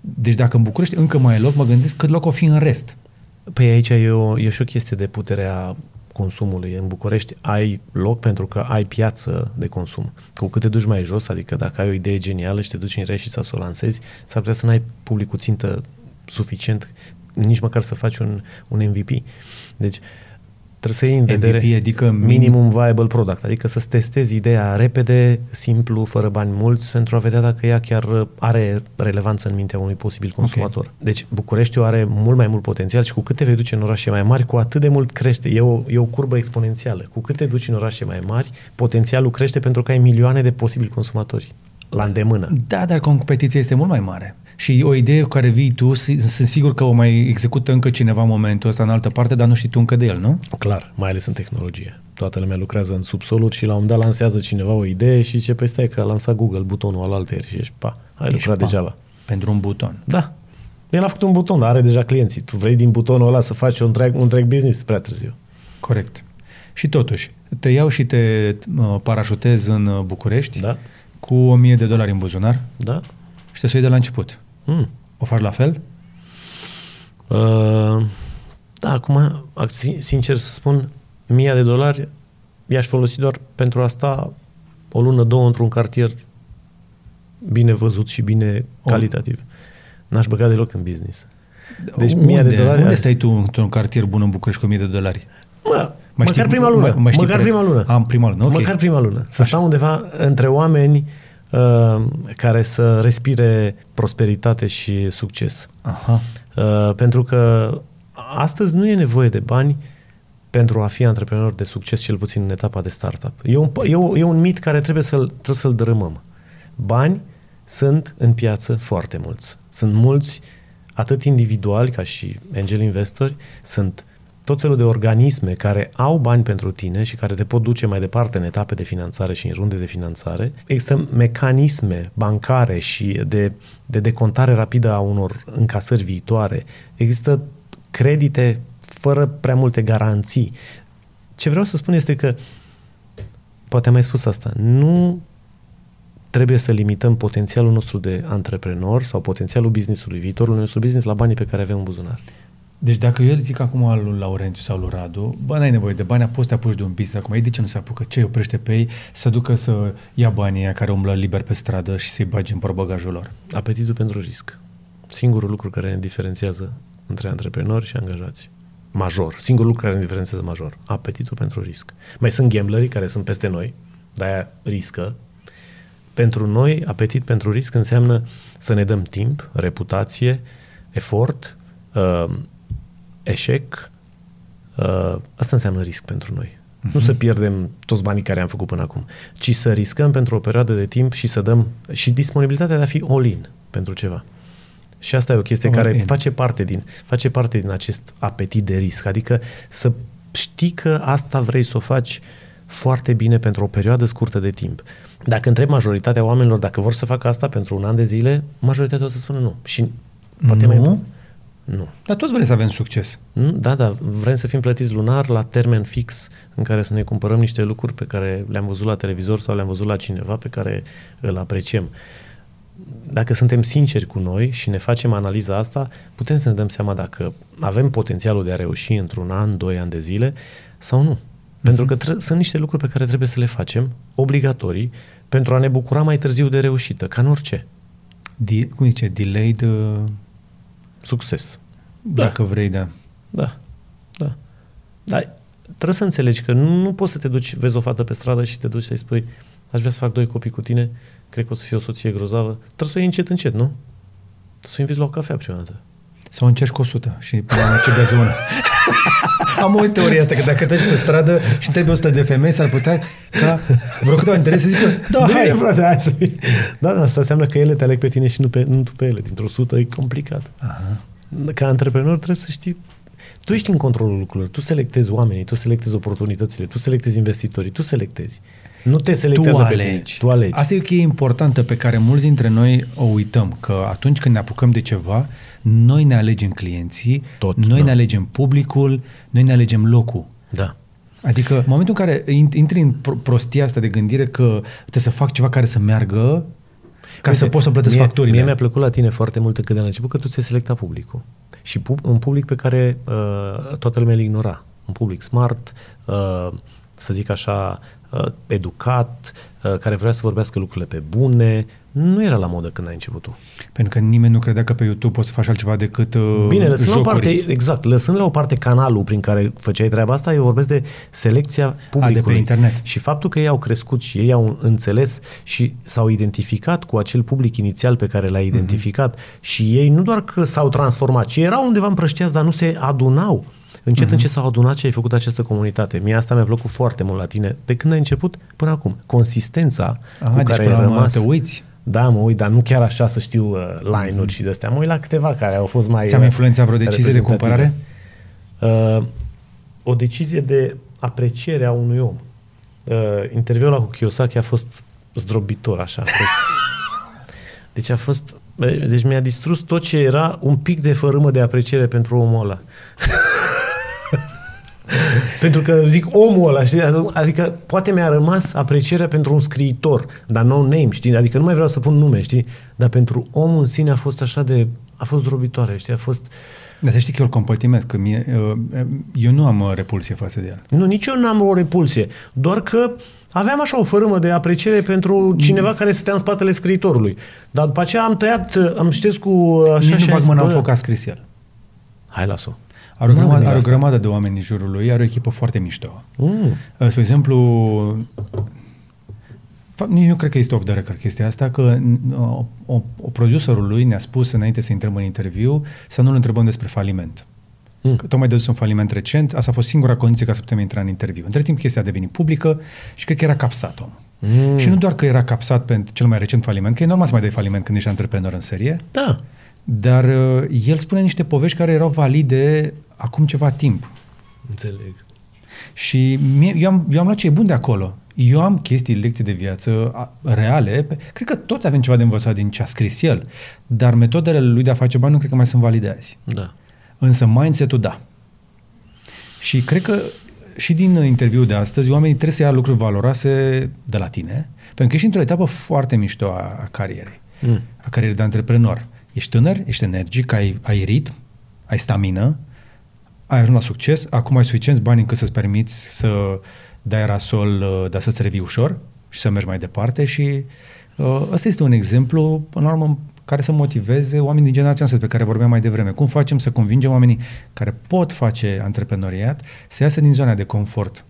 deci dacă în București încă mai e loc, mă gândesc cât loc o fi în rest. Păi aici e, o, e și o chestie de puterea consumului. În București ai loc pentru că ai piață de consum. Cu cât te duci mai jos, adică dacă ai o idee genială și te duci în Reșița să o lansezi, s-ar putea să n-ai publicul țintă suficient nici măcar să faci un, un MVP. Deci Trebuie să iei în vedere MVP, adică minimum viable product, adică să testezi ideea repede, simplu, fără bani mulți, pentru a vedea dacă ea chiar are relevanță în mintea unui posibil consumator. Okay. Deci Bucureștiul are mult mai mult potențial și cu cât te vei duce în orașe mai mari, cu atât de mult crește. E o, e o curbă exponențială. Cu cât te duci în orașe mai mari, potențialul crește pentru că ai milioane de posibili consumatori la îndemână. Da, dar competiția este mult mai mare. Și o idee cu care vii tu, sunt sigur că o mai execută încă cineva în momentul ăsta în altă parte, dar nu știi tu încă de el, nu? Clar, mai ales în tehnologie. Toată lumea lucrează în subsoluri și la un moment dat lansează cineva o idee și ce păi stai că a lansat Google butonul al alter și ești pa, ai ești lucrat pa. degeaba. Pentru un buton. Da. El a făcut un buton, dar are deja clienții. Tu vrei din butonul ăla să faci un întreg, un întreg business prea târziu. Corect. Și totuși, te iau și te uh, parașutezi în uh, București da. Cu 1000 de dolari în buzunar da. și te sui de la început. Mm. O faci la fel? Uh, da, acum, sincer să spun, mia de dolari i-aș folosi doar pentru asta o lună, două într-un cartier bine văzut și bine oh. calitativ. N-aș băga deloc în business. Deci unde, mia de dolari... Unde stai tu într-un cartier bun în București cu 1000 de dolari? Mă, mai măcar știi, prima lună. Mai, mai măcar prima lună. Am prima lună, okay. Măcar prima lună. Să stau undeva între oameni Uh, care să respire prosperitate și succes. Aha. Uh, pentru că astăzi nu e nevoie de bani pentru a fi antreprenor de succes, cel puțin în etapa de startup. E un, e, un, e un mit care trebuie să-l, trebuie să-l dărâmăm. Bani sunt în piață foarte mulți. Sunt mulți, atât individuali ca și angel investori, sunt tot felul de organisme care au bani pentru tine și care te pot duce mai departe în etape de finanțare și în runde de finanțare. Există mecanisme bancare și de, de decontare rapidă a unor încasări viitoare. Există credite fără prea multe garanții. Ce vreau să spun este că, poate am mai spus asta, nu trebuie să limităm potențialul nostru de antreprenor sau potențialul businessului, viitorul nostru business la banii pe care avem în buzunar. Deci dacă eu zic acum lui Laurențiu sau lui Radu, bă, n-ai nevoie de bani, poți să te apuci de un business acum. Ei de ce nu se apucă? Ce îi oprește pe ei să ducă să ia banii aia care umblă liber pe stradă și să-i bagi în probăgajul lor? Apetitul pentru risc. Singurul lucru care ne diferențiază între antreprenori și angajați. Major. Singurul lucru care ne diferențiază major. Apetitul pentru risc. Mai sunt gamblerii care sunt peste noi, de-aia riscă. Pentru noi, apetit pentru risc înseamnă să ne dăm timp, reputație, efort, uh, eșec, uh, asta înseamnă risc pentru noi. Uh-huh. Nu să pierdem toți banii care am făcut până acum, ci să riscăm pentru o perioadă de timp și să dăm și disponibilitatea de a fi all-in pentru ceva. Și asta e o chestie all care in. face parte, din, face parte din acest apetit de risc. Adică să știi că asta vrei să o faci foarte bine pentru o perioadă scurtă de timp. Dacă întreb majoritatea oamenilor dacă vor să facă asta pentru un an de zile, majoritatea o să spună nu. Și poate nu? mai nu. Dar toți vrem să avem succes. Da, da, vrem să fim plătiți lunar la termen fix în care să ne cumpărăm niște lucruri pe care le-am văzut la televizor sau le-am văzut la cineva pe care îl apreciem. Dacă suntem sinceri cu noi și ne facem analiza asta, putem să ne dăm seama dacă avem potențialul de a reuși într-un an, doi ani de zile sau nu. Mm-hmm. Pentru că tre- sunt niște lucruri pe care trebuie să le facem, obligatorii, pentru a ne bucura mai târziu de reușită, ca în orice. Di- cum zice? Delayed... Uh succes. Da. Dacă vrei, da. Da. Da. Dar trebuie să înțelegi că nu, nu poți să te duci, vezi o fată pe stradă și te duci să-i spui aș vrea să fac doi copii cu tine, cred că o să fie o soție grozavă. Trebuie să o iei încet, încet, nu? Trebuie să o inviți la o cafea prima dată. Sau încerci cu 100 și până la ce de zonă. *laughs* *laughs* Am o teorie asta, că dacă treci pe stradă și întrebi 100 de femei, s-ar putea ca vreo câteva dintre să zică, da, nu hai. Frate, hai să fii. Da, da, asta înseamnă că ele te aleg pe tine și nu, pe, nu tu pe ele. Dintr-o sută e complicat. Aha. Ca antreprenor trebuie să știi tu ești în controlul lucrurilor, tu selectezi oamenii, tu selectezi oportunitățile, tu selectezi investitorii, tu selectezi. Nu te selectează tu pe alegi. tine. Tu alegi. Asta e o cheie importantă pe care mulți dintre noi o uităm, că atunci când ne apucăm de ceva, noi ne alegem clienții, Tot, noi da. ne alegem publicul, noi ne alegem locul. Da. Adică în momentul în care intri în prostia asta de gândire că trebuie să fac ceva care să meargă, ca Uite, să poți să plătesc mie, facturile. Mie mi-a plăcut la tine foarte mult când de la început că tu ți-ai selectat publicul. Și pub, un public pe care uh, toată lumea îl ignora. Un public smart, uh, să zic așa, uh, educat, uh, care vrea să vorbească lucrurile pe bune. Nu era la modă când ai început tu. Pentru că nimeni nu credea că pe YouTube poți să faci altceva decât uh, Bine, lăsând la o jocuri. parte, exact, lăsând la o parte canalul prin care făceai treaba asta, eu vorbesc de selecția publicului. pe internet. Și faptul că ei au crescut și ei au înțeles și s-au identificat cu acel public inițial pe care l-ai identificat mm-hmm. și ei nu doar că s-au transformat, ci erau undeva împrăștiați, dar nu se adunau. Încet, mm-hmm. încet s-au adunat și ai făcut această comunitate. Mie asta mi-a plăcut foarte mult la tine, de când ai început până acum. Consistența Aha, cu deci care până ai la urmă rămas. te uiți. Da, mă uit, dar nu chiar așa să știu uh, line-uri mm-hmm. și de-astea. Mă uit la câteva care au fost mai Ți-am uh, influențat vreo decizie de reprezentative. cumpărare? Uh, o decizie de apreciere a unui om. Uh, interviul ăla cu Kiyosaki a fost zdrobitor, așa. A fost, *laughs* deci a fost... Deci mi-a distrus tot ce era un pic de fărâmă de apreciere pentru omul ăla. *laughs* *laughs* pentru că zic omul ăla, știi? Adică poate mi-a rămas aprecierea pentru un scriitor, dar no name, știi? Adică nu mai vreau să pun nume, știi? Dar pentru omul în sine a fost așa de... a fost zdrobitoare, știi? A fost... Dar să știi că eu îl compătimesc, că mie, uh, eu nu am uh, repulsie față de el. Nu, nici eu nu am o repulsie, doar că aveam așa o fărâmă de apreciere pentru cineva care stătea în spatele scriitorului. Dar după aceea am tăiat, am știți cu așa Nici și nu am bag zis, mâna în bă, foc că a scris el. Hai, las-o. Are o, M-am grămadă, gândit are o la asta. grămadă de oameni în jurul lui, are o echipă foarte mișto. Mm. Uh, Spre exemplu, fapt, nici nu cred că este off the record chestia asta, că uh, o, o producerul lui ne-a spus înainte să intrăm în interviu să nu-l întrebăm despre faliment. Mm. Că tocmai de un faliment recent, asta a fost singura condiție ca să putem intra în interviu. Între timp chestia a devenit publică și cred că era capsat omul. Mm. Și nu doar că era capsat pentru cel mai recent faliment, că e normal să mai dai faliment când ești antreprenor în serie, Da. Dar uh, el spune niște povești care erau valide acum ceva timp. Înțeleg. Și mie, eu, am, eu am luat ce e bun de acolo. Eu am chestii, lecții de viață a, reale. Pe, cred că toți avem ceva de învățat din ce a scris el, dar metodele lui de a face bani nu cred că mai sunt valide azi. Da. Însă mindset-ul da. Și cred că și din interviul de astăzi, oamenii trebuie să ia lucruri valoroase de la tine, pentru că ești într-o etapă foarte mișto a, a carierei, mm. a carierei de antreprenor. Ești tânăr, ești energic, ai, ai ritm, ai stamină, ai ajuns la succes, acum ai suficienți bani încât să-ți permiți să dai rasol, uh, dar să-ți revii ușor și să mergi mai departe și uh, ăsta este un exemplu, până la urmă, care să motiveze oamenii din generația noastră pe care vorbeam mai devreme. Cum facem să convingem oamenii care pot face antreprenoriat să iasă din zona de confort,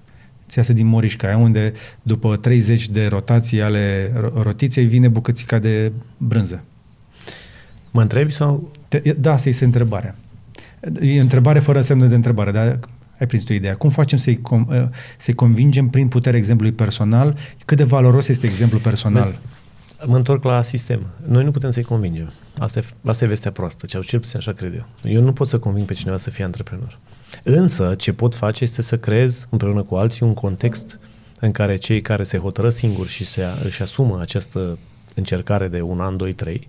să iasă din morișca aia unde după 30 de rotații ale rotiței vine bucățica de brânză. Mă întrebi sau? Da, asta este întrebarea. E întrebare fără semnă de întrebare, dar ai prins tu ideea. Cum facem să-i, com- să-i convingem prin puterea exemplului personal? Cât de valoros este exemplul personal? Vezi, mă întorc la sistem. Noi nu putem să-i convingem. Asta e, asta e vestea proastă, cel, cel puțin așa cred eu. Eu nu pot să conving pe cineva să fie antreprenor. Însă, ce pot face este să creez împreună cu alții un context în care cei care se hotără singuri și se, își asumă această încercare de un an, doi, trei,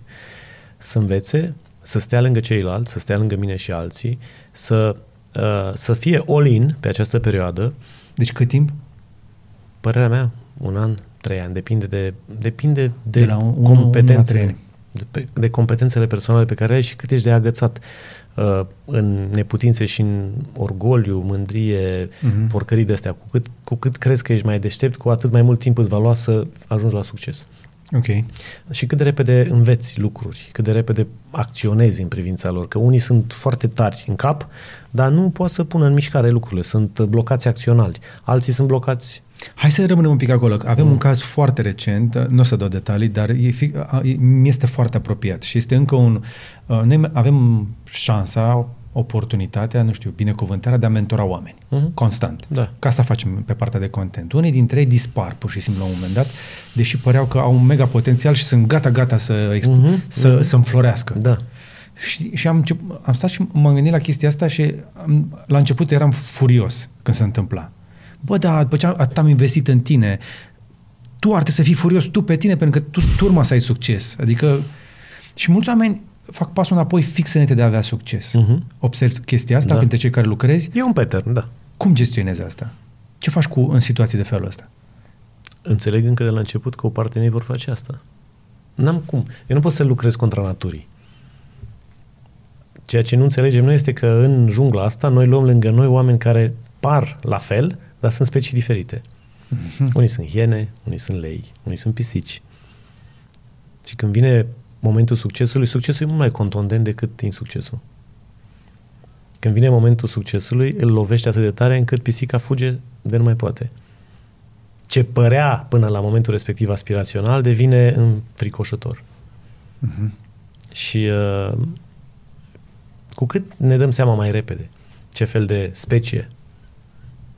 să învețe să stea lângă ceilalți, să stea lângă mine și alții, să, uh, să fie all-in pe această perioadă. Deci cât timp? Părerea mea, un an, trei ani, depinde de, depinde de, de la un, competențe. Un, de, de competențele personale pe care ai și cât ești de agățat uh, în neputințe și în orgoliu, mândrie, uh-huh. porcării de astea. Cu cât, cu cât crezi că ești mai deștept, cu atât mai mult timp îți va lua să ajungi la succes. Ok. Și cât de repede înveți lucruri, cât de repede acționezi în privința lor, că unii sunt foarte tari în cap, dar nu pot să pună în mișcare lucrurile, sunt blocați acționali. Alții sunt blocați Hai să rămânem un pic acolo. Avem mm. un caz foarte recent, nu o să dau detalii, dar e, mi este foarte apropiat și este încă un... Uh, noi avem șansa, oportunitatea, nu știu, binecuvântarea de a mentora oameni, uh-huh. constant. Da. Ca asta facem pe partea de content. Unii dintre ei dispar pur și simplu la un moment dat, deși păreau că au un mega potențial și sunt gata-gata să, exp- uh-huh. să, uh-huh. să înflorească. Da. Și, și am, am stat și m-am gândit la chestia asta și am, la început eram furios când se întâmpla. Bă, da, după ce atât am investit în tine, tu ar trebui să fii furios tu pe tine pentru că tu turma să ai succes. Adică și mulți oameni fac pasul înapoi fix înainte de a avea succes. Uh-huh. Observi chestia asta da. printre cei care lucrezi? E un pattern, da. Cum gestionezi asta? Ce faci cu, în situații de felul ăsta? Înțeleg încă de la început că o parte ei vor face asta. N-am cum. Eu nu pot să lucrez contra naturii. Ceea ce nu înțelegem noi este că în jungla asta noi luăm lângă noi oameni care par la fel, dar sunt specii diferite. Uh-huh. Unii sunt hiene, unii sunt lei, unii sunt pisici. Și când vine momentul succesului, succesul e mult mai contundent decât insuccesul. Când vine momentul succesului, îl lovește atât de tare încât pisica fuge de nu mai poate. Ce părea până la momentul respectiv aspirațional devine înfricoșător. Uh-huh. Și uh, cu cât ne dăm seama mai repede ce fel de specie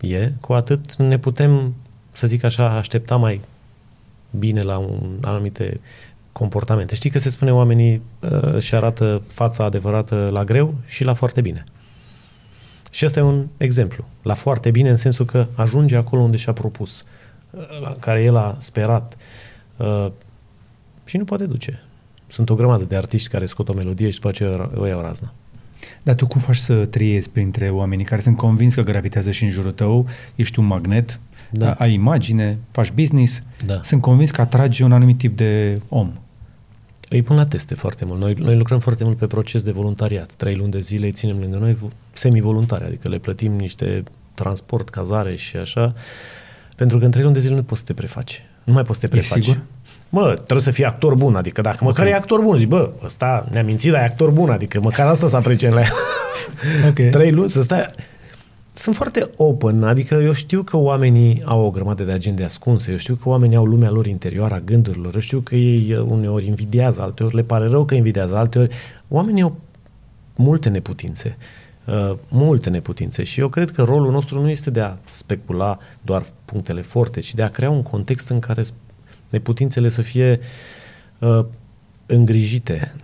e, cu atât ne putem, să zic așa, aștepta mai bine la un anumite comportamente. Știi că se spune oamenii uh, și arată fața adevărată la greu și la foarte bine. Și ăsta e un exemplu. La foarte bine în sensul că ajunge acolo unde și-a propus, uh, la care el a sperat uh, și nu poate duce. Sunt o grămadă de artiști care scot o melodie și după aceea o iau razna. Dar tu cum faci să trăiezi printre oamenii care sunt convins că gravitează și în jurul tău, ești un magnet, da. ai imagine, faci business, da. sunt convins că atragi un anumit tip de om. Îi pun la teste foarte mult. Noi, noi lucrăm foarte mult pe proces de voluntariat. Trei luni de zile îi ținem lângă noi semi-voluntari, adică le plătim niște transport, cazare și așa, pentru că în trei luni de zile nu poți să te prefaci. Nu mai poți să te prefaci. E sigur? Mă, trebuie să fii actor bun, adică dacă okay. măcar e actor bun, zic, bă, ăsta ne-a mințit, dar e actor bun, adică măcar asta să apreciem la el. *laughs* okay. Trei luni, să stai... Sunt foarte open, adică eu știu că oamenii au o grămadă de agende ascunse, eu știu că oamenii au lumea lor interioară a gândurilor, eu știu că ei uh, uneori invidiază, alteori le pare rău că invidiază, alteori oamenii au multe neputințe. Uh, multe neputințe și eu cred că rolul nostru nu este de a specula doar punctele forte, ci de a crea un context în care neputințele să fie uh, îngrijite,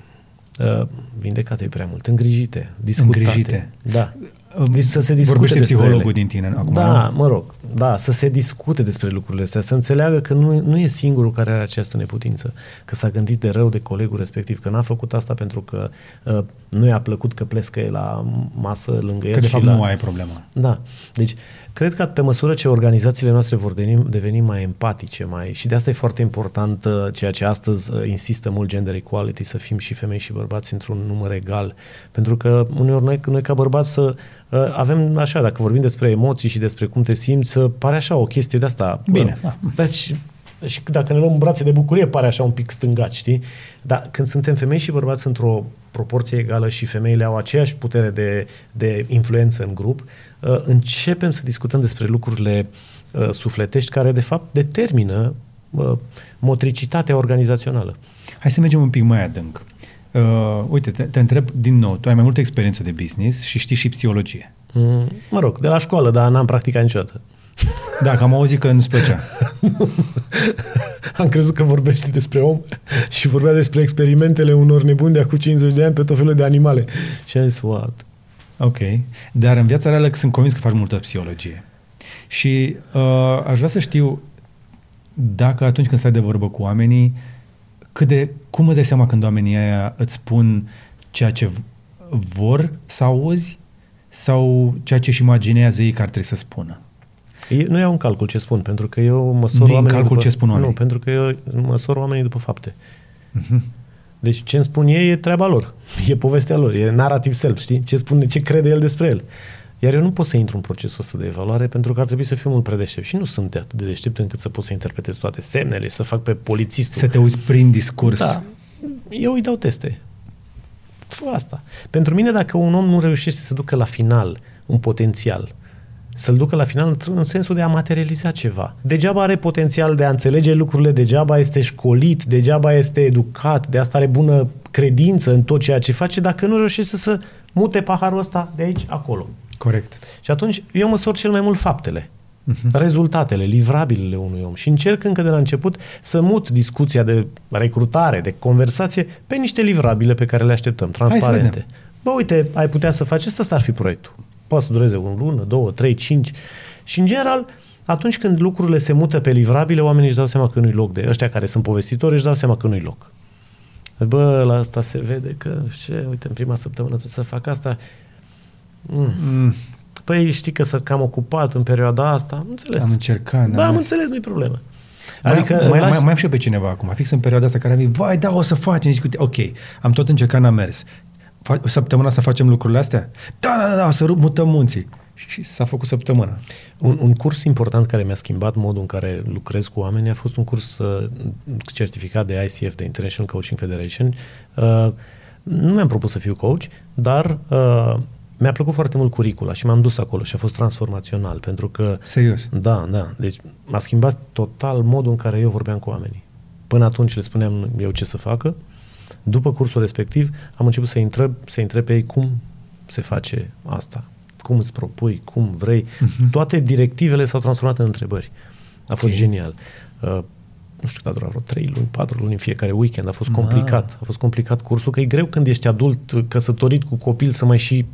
uh, vindecate e prea mult, îngrijite, discutate. Îngrijite. Da. Deci să se discute Vorbește despre psihologul ele. din tine acum, Da, nu? mă rog, da, să se discute despre lucrurile astea, să înțeleagă că nu, nu e singurul care are această neputință, că s-a gândit de rău de colegul respectiv, că n-a făcut asta pentru că uh, nu i-a plăcut că plescă el la masă lângă el Că de și fapt la... nu ai problema. Da. Deci, cred că pe măsură ce organizațiile noastre vor deveni, deveni mai empatice, mai și de asta e foarte important uh, ceea ce astăzi uh, insistă mult gender equality, să fim și femei și bărbați într-un număr egal. Pentru că uneori noi, noi ca bărbați să uh, avem așa, dacă vorbim despre emoții și despre cum te simți, să pare așa o chestie de asta. Bine. Uh, deci, și dacă ne luăm în brațe de bucurie, pare așa un pic stângat, știi? Dar când suntem femei și bărbați într-o proporție egală și femeile au aceeași putere de, de influență în grup, uh, începem să discutăm despre lucrurile uh, sufletești care, de fapt, determină uh, motricitatea organizațională. Hai să mergem un pic mai adânc. Uh, uite, te, te întreb din nou, tu ai mai multă experiență de business și știi și psihologie. Mm, mă rog, de la școală, dar n-am practicat niciodată. Da, că am auzit că nu-ți plăcea. *laughs* Am crezut că vorbește despre om și vorbea despre experimentele unor nebuni de acum 50 de ani pe tot felul de animale. Și am zis, what? Ok. Dar în viața reală sunt convins că faci multă psihologie. Și uh, aș vrea să știu dacă atunci când stai de vorbă cu oamenii, cât de, cum îți dai seama când oamenii aia îți spun ceea ce v- vor să auzi sau ceea ce își imaginează ei că ar trebui să spună? Eu nu iau în calcul ce spun, pentru că eu măsor Nu iei în oamenii calcul după, ce spun oamenii. Nu, pentru că eu măsor oamenii după fapte. Mhm. Deci ce îmi spun ei e treaba lor. E povestea lor, e narrativ self, știi? Ce spune, ce crede el despre el. Iar eu nu pot să intru în procesul ăsta de evaluare pentru că ar trebui să fiu mult prea deștept. Și nu sunt atât de deștept încât să pot să interpretez toate semnele, să fac pe polițistul. Să te uiți prin discurs. Da. Eu îi dau teste. Fă asta. Pentru mine, dacă un om nu reușește să ducă la final un potențial, să-l ducă la final într- în sensul de a materializa ceva. Degeaba are potențial de a înțelege lucrurile, degeaba este școlit, degeaba este educat, de asta are bună credință în tot ceea ce face, dacă nu reușește să, să mute paharul ăsta de aici acolo. Corect. Și atunci eu măsor cel mai mult faptele, rezultatele, livrabilele unui om și încerc încă de la început să mut discuția de recrutare, de conversație pe niște livrabile pe care le așteptăm, să transparente. vedem. Bă, uite, ai putea să faci asta, asta ar fi proiectul. Poate să dureze o lună, două, trei, cinci. Și în general, atunci când lucrurile se mută pe livrabile, oamenii își dau seama că nu-i loc de ăștia care sunt povestitori, își dau seama că nu-i loc. Bă, la asta se vede că, ce, uite, în prima săptămână trebuie să fac asta. Mm. Mm, Păi știi că sunt cam ocupat în perioada asta. Am înțeles. am încercat. Da, am înțeles, nu-i problemă. Adică mai, mai, lași- mai, mai am și eu pe cineva acum, fix în perioada asta care am zis, vai, da, o să facem. Zic, uite, ok, am tot încercat, n-a mers. Fa- săptămâna să facem lucrurile astea? Da, da, da, da, o să rup- mutăm munții. Și, și s-a făcut săptămâna. Un, un curs important care mi-a schimbat modul în care lucrez cu oamenii a fost un curs uh, certificat de ICF, de International Coaching Federation. Uh, nu mi-am propus să fiu coach, dar uh, mi-a plăcut foarte mult curicula și m-am dus acolo și a fost transformațional, pentru că Serios. Da, da. Deci m-a schimbat total modul în care eu vorbeam cu oamenii. Până atunci le spuneam eu ce să facă. După cursul respectiv am început să întreb, să întreb pe ei cum se face asta, cum îți propui, cum vrei. Uh-huh. Toate directivele s-au transformat în întrebări. A fost Ok. genial. Uh, nu știu, dar dura vreo 3 luni, 4 luni în fiecare weekend. A fost Ah. complicat. A fost complicat cursul, că e greu când ești adult, căsătorit cu copil, să mai și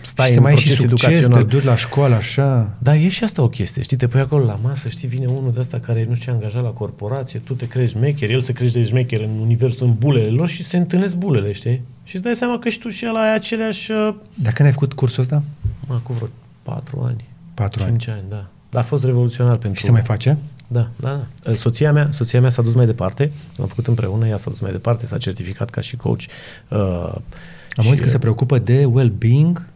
stai și în să mai ai și proces succes, educațional. te duci la școală așa. Da, e și asta o chestie, știi, te pui acolo la masă, știi, vine unul de ăsta care nu știu, angajat la corporație, tu te crezi șmecher, el se crește de șmecher în universul, în bulele lor și se întâlnesc bulele, știi? Și îți dai seama că și tu și el ai aceleași, uh, Dar când ai făcut cursul ăsta? mă, cu vreo patru ani, Patru ani. cinci ani, da. Dar a fost revoluționar pentru... Și se mai face? Da, da, da. Soția mea, soția mea s-a dus mai departe, am făcut împreună, ea s-a dus mai departe, s-a certificat ca și coach. Uh, Am și, auzit că se preocupă de well-being.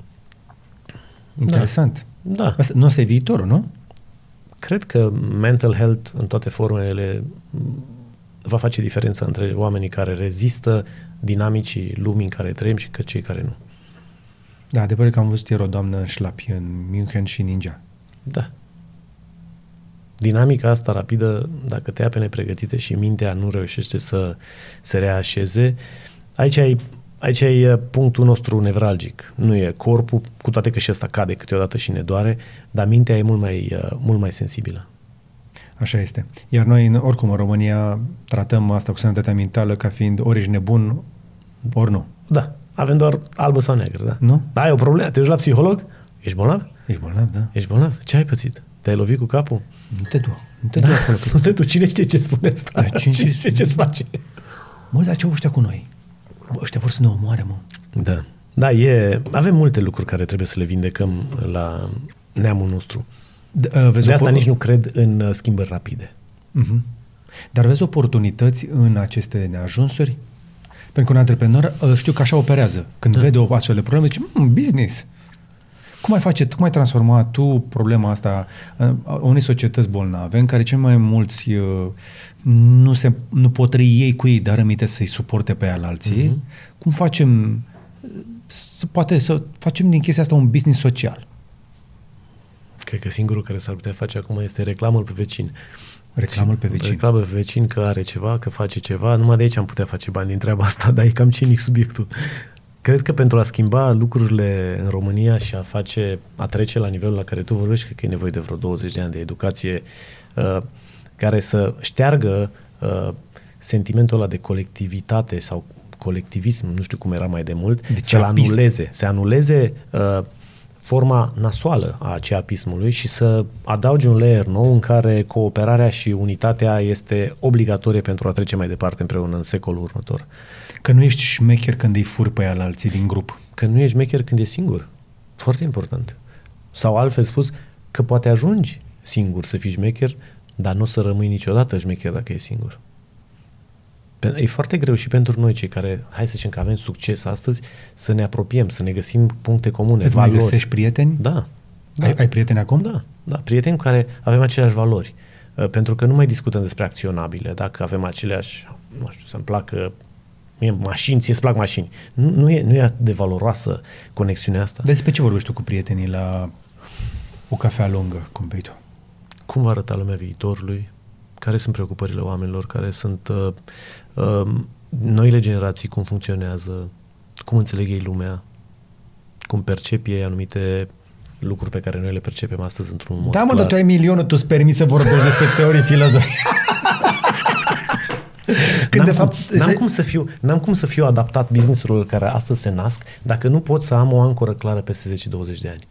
Interesant. Da, Asta nu ăsta e viitorul, nu? cred că mental health în toate formele m, va face diferența între oamenii care rezistă dinamicii lumii în care trăim și că cei care nu. Da, adevărul e că am văzut ieri o doamnă în șlapi în München și Ninja. Da. Dinamica asta rapidă, dacă te ia pe nepregătite și mintea nu reușește să se reașeze, aici ai, aici ai uh, punctul nostru nevralgic. Nu e corpul, cu toate că și ăsta cade câteodată și ne doare, dar mintea e mult mai, uh, mult mai sensibilă. Așa este. Iar noi, în- oricum, în România, tratăm asta cu sănătatea mentală ca fiind ori ești nebun, ori nu. Da, avem doar albă sau neagră, da? Nu? Da, ai o problemă, te duci la psiholog? Ești bolnav? Ești bolnav, da? Ești bolnav? Ce ai pățit? Te-ai lovit cu capul? Nu te du. Nu te du acolo. Nu te duci. Cine știe ce spune asta? Da, cine cine știe? știe ce-ți face? Mă, dar ce au ăștia cu noi? Bă, ăștia vor să ne omoare, mă. Da. Da, e, avem multe lucruri care trebuie să le vindecăm la neamul nostru. D- uh, vezi De asta o- nici nu cred în uh, schimbări rapide. Mhm. Dar vezi oportunități în aceste neajunsuri? Pentru că un antreprenor uh, știu că așa operează. Când da. vede o astfel de problemă, zice, mm, business. Cum ai face, cum ai transforma tu problema asta uh, a unei societăți bolnave în care cei mai mulți uh, nu, se, nu pot trăi ei cu ei, dar rămite să-i suporte pe aia la alții? Mhm. Cum facem uh, să, poate să facem din chestia asta un business social? Cred că singurul care s-ar putea face acum este reclamul pe vecin. Reclamul pe vecin. Reclamă pe vecin că are ceva, că face ceva. Numai de aici am putea face bani din treaba asta, dar e cam cinic subiectul. Cred că pentru a schimba lucrurile în România și a face, a trece la nivelul la care tu vorbești, cred că e nevoie de vreo 20 de ani de educație uh, care să șteargă uh, sentimentul ăla de colectivitate sau colectivism, nu știu cum era mai de mult, De să-l ceapism. anuleze, să anuleze uh, forma nasoală a ceapismului și să adaugi un layer nou în care cooperarea și unitatea este obligatorie pentru a trece mai departe împreună în secolul următor. Că nu ești șmecher când îi furi pe aia la alții din grup. Că nu ești șmecher când e singur. Foarte important. Sau altfel spus, că poate ajungi singur să fii șmecher, dar nu o să rămâi niciodată șmecher dacă e singur. Pe- E foarte greu și pentru noi cei care, hai să zicem că avem succes astăzi, să ne apropiem, să ne găsim puncte comune, Îți mai valori. găsești prieteni? Da. Ai, ai prieteni acum? Da, da, prieteni cu care avem aceleași valori. Uh, Pentru că nu mai discutăm despre acționabile, dacă avem aceleași, nu știu, să-mi placă mie mașini, ție îți plac mașini. Nu, nu, e, nu e atât de valoroasă conexiunea asta. Despre ce vorbești tu cu prietenii la o cafea lungă, cum bei tu? Cum va arăta lumea viitorului? Care sunt preocupările oamenilor? Care sunt uh, uh, noile generații? Cum funcționează? Cum înțeleg ei lumea? Cum percep ei anumite lucruri pe care noi le percepem astăzi într-un mod Da, mă, clar? dar tu ai milionul, tu îți permiți să vorbești despre teorii filozofii. Când n-am, de cum, fapt... n-am, se- cum să fiu, n-am cum să fiu adaptat businessurilor care astăzi se nasc dacă nu pot să am o ancoră clară peste 10-20 de ani.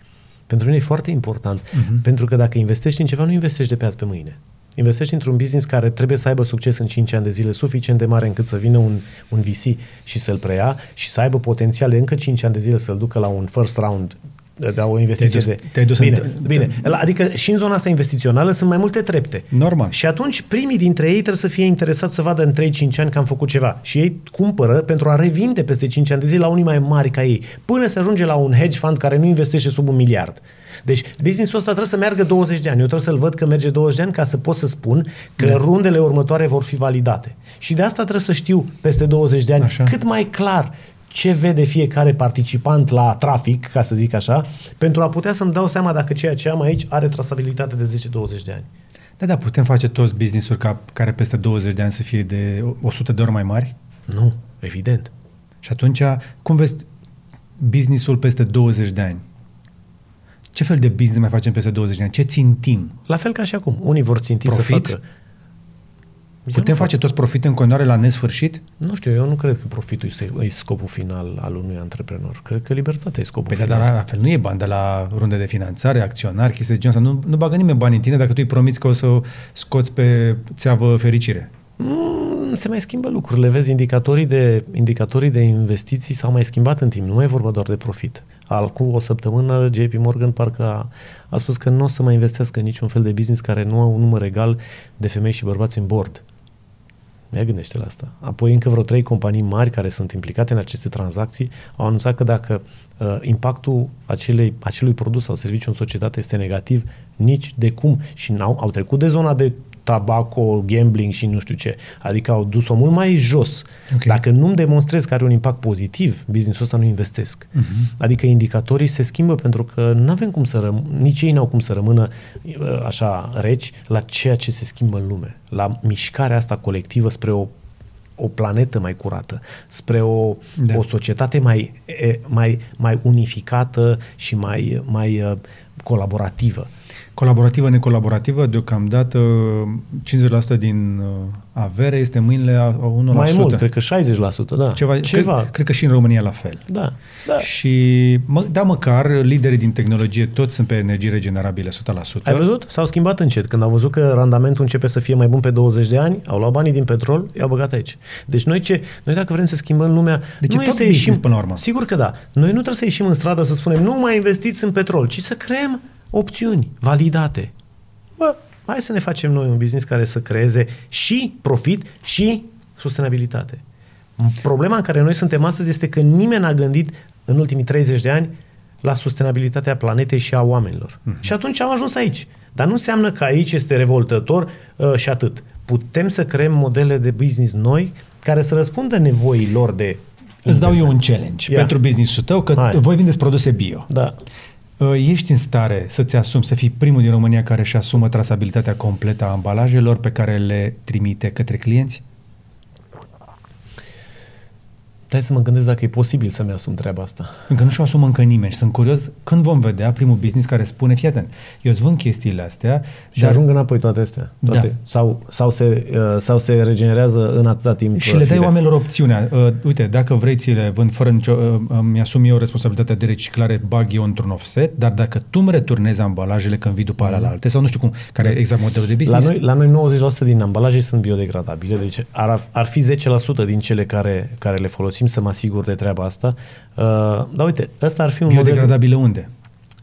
Pentru mine e foarte important, uh-huh. pentru că dacă investești în ceva, nu investești de pe azi pe mâine. Investești într-un business care trebuie să aibă succes în 5 ani de zile, suficient de mare încât să vină un, un VC și să-l preia și să aibă potențial de încă 5 ani de zile să-l ducă la un first round de la o investiție Te-ai dus- de... te-ai dus bine, în- bine. Adică și în zona asta investițională sunt mai multe trepte. Normal. Și atunci primii dintre ei trebuie să fie interesați să vadă în 3-5 ani că am făcut ceva. Și ei cumpără pentru a revinde peste 5 ani de zile la unii mai mari ca ei, până se ajunge la un hedge fund care nu investește sub un miliard. Deci businessul ăsta trebuie să meargă 20 de ani. Eu trebuie să-l văd că merge 20 de ani ca să pot să spun că da. rundele următoare vor fi validate. Și de asta trebuie să știu peste 20 de ani Așa. cât mai clar ce vede fiecare participant la trafic, ca să zic așa, pentru a putea să-mi dau seama dacă ceea ce am aici are trasabilitate de 10-20 de ani. Da, da, putem face toți business-uri ca, care peste 20 de ani să fie de 100 de ori mai mari? Nu, evident. Și atunci, cum vezi business-ul peste 20 de ani? Ce fel de business mai facem peste 20 de ani? Ce țintim? La fel ca și acum. Unii vor ținti Profit? să facă... Eu Putem nu fac- face toți profit în continuare la nesfârșit? Nu știu, eu nu cred că profitul este e scopul final al unui antreprenor. Cred că libertatea e scopul Păi da, final. dar la fel nu e bani de la runde de finanțare, acționari, chestii de genul ăsta. Nu, nu bagă nimeni bani în tine dacă tu îi promiți că o să scoți pe țeavă fericire. Mm, se mai schimbă lucrurile. Vezi, indicatorii de, indicatorii de investiții s-au mai schimbat în timp. Nu mai e vorba doar de profit. Al, cu o săptămână, JP Morgan parcă a, a spus că nu o să mai investească în niciun fel de business care nu au un număr egal de femei și bărbați în board. Ia gândește la asta. Apoi încă vreo trei companii mari care sunt implicate în aceste tranzacții au anunțat că dacă uh, impactul acelei, acelui produs sau serviciu în societate este negativ, nici de cum. Și n-au, au trecut de zona de tabaco, gambling și nu știu ce. Adică au dus-o mult mai jos. Ok. Dacă nu-mi demonstrez că are un impact pozitiv, businessul ăsta nu investesc. Uh-huh. Adică indicatorii se schimbă pentru că nu avem cum să răm- nici ei n-au cum să rămână uh, așa reci la ceea ce se schimbă în lume. La mișcarea asta colectivă spre o o planetă mai curată, spre o, Da. o societate mai, e, mai, mai unificată și mai, mai uh, colaborativă. Colaborativă, necolaborativă, deocamdată 50% din uh, avere este în mâinile a a unor Mai 100. mult, cred că 60%, da. Ceva, Ceva. Cred, cred că și în România la fel. Da. da. Și, mă, da, măcar liderii din tehnologie toți sunt pe energii regenerabile 100%. Ai văzut? S-au schimbat încet. Când au văzut că randamentul începe să fie mai bun pe 20 de ani, au luat banii din petrol, i-au băgat aici. Deci noi ce? Noi dacă vrem să schimbăm lumea, Deci e nu e tot să business ieșim până la urmă. Sigur că da. Noi nu trebuie să ieșim în stradă să spunem nu mai investiți în petrol, ci să creăm opțiuni validate. Bă, hai să ne facem noi un business care să creeze și profit și sustenabilitate. Problema în care noi suntem astăzi este că nimeni n-a gândit în ultimii 30 de ani la sustenabilitatea planetei și a oamenilor. Mhm. Mm-hmm. Și atunci am ajuns aici. Dar nu înseamnă că aici este revoltător uh, și atât. Putem să creăm modele de business noi care să răspundă nevoilor de Îți dau eu investment. un challenge Ia. pentru business-ul tău, că Hai. voi vindeți produse bio. Da. Uh, Ești în stare să-ți asumi, să fii primul din România care își asumă trasabilitatea completă a ambalajelor pe care le trimite către clienți? Hai să mă gândesc dacă e posibil să-mi asum treaba asta. Încă nu și-o asumă încă nimeni și sunt curios când vom vedea primul business care spune, fii atent, eu îți vând chestiile astea, Și dar ajung înapoi toate astea. Toate. Da. Sau, sau, se, uh, sau se regenerează în atâta timp. și uh, le dai firesc. oamenilor opțiunea. Uh, uite, dacă vrei, ți le vând fără nicio... Uh, mi-asum eu responsabilitatea de reciclare, bag eu într-un offset, dar dacă tu îmi returnezi ambalajele când vii după alea la alte, sau nu știu cum, care e exact modelul de La business, noi, la noi 90% din ambalaje sunt biodegradabile, deci ar, ar fi 10% din cele care, care le folosim să mă asigur de treaba asta. Uh, dar uite, ăsta ar fi un model biodegradabile unde?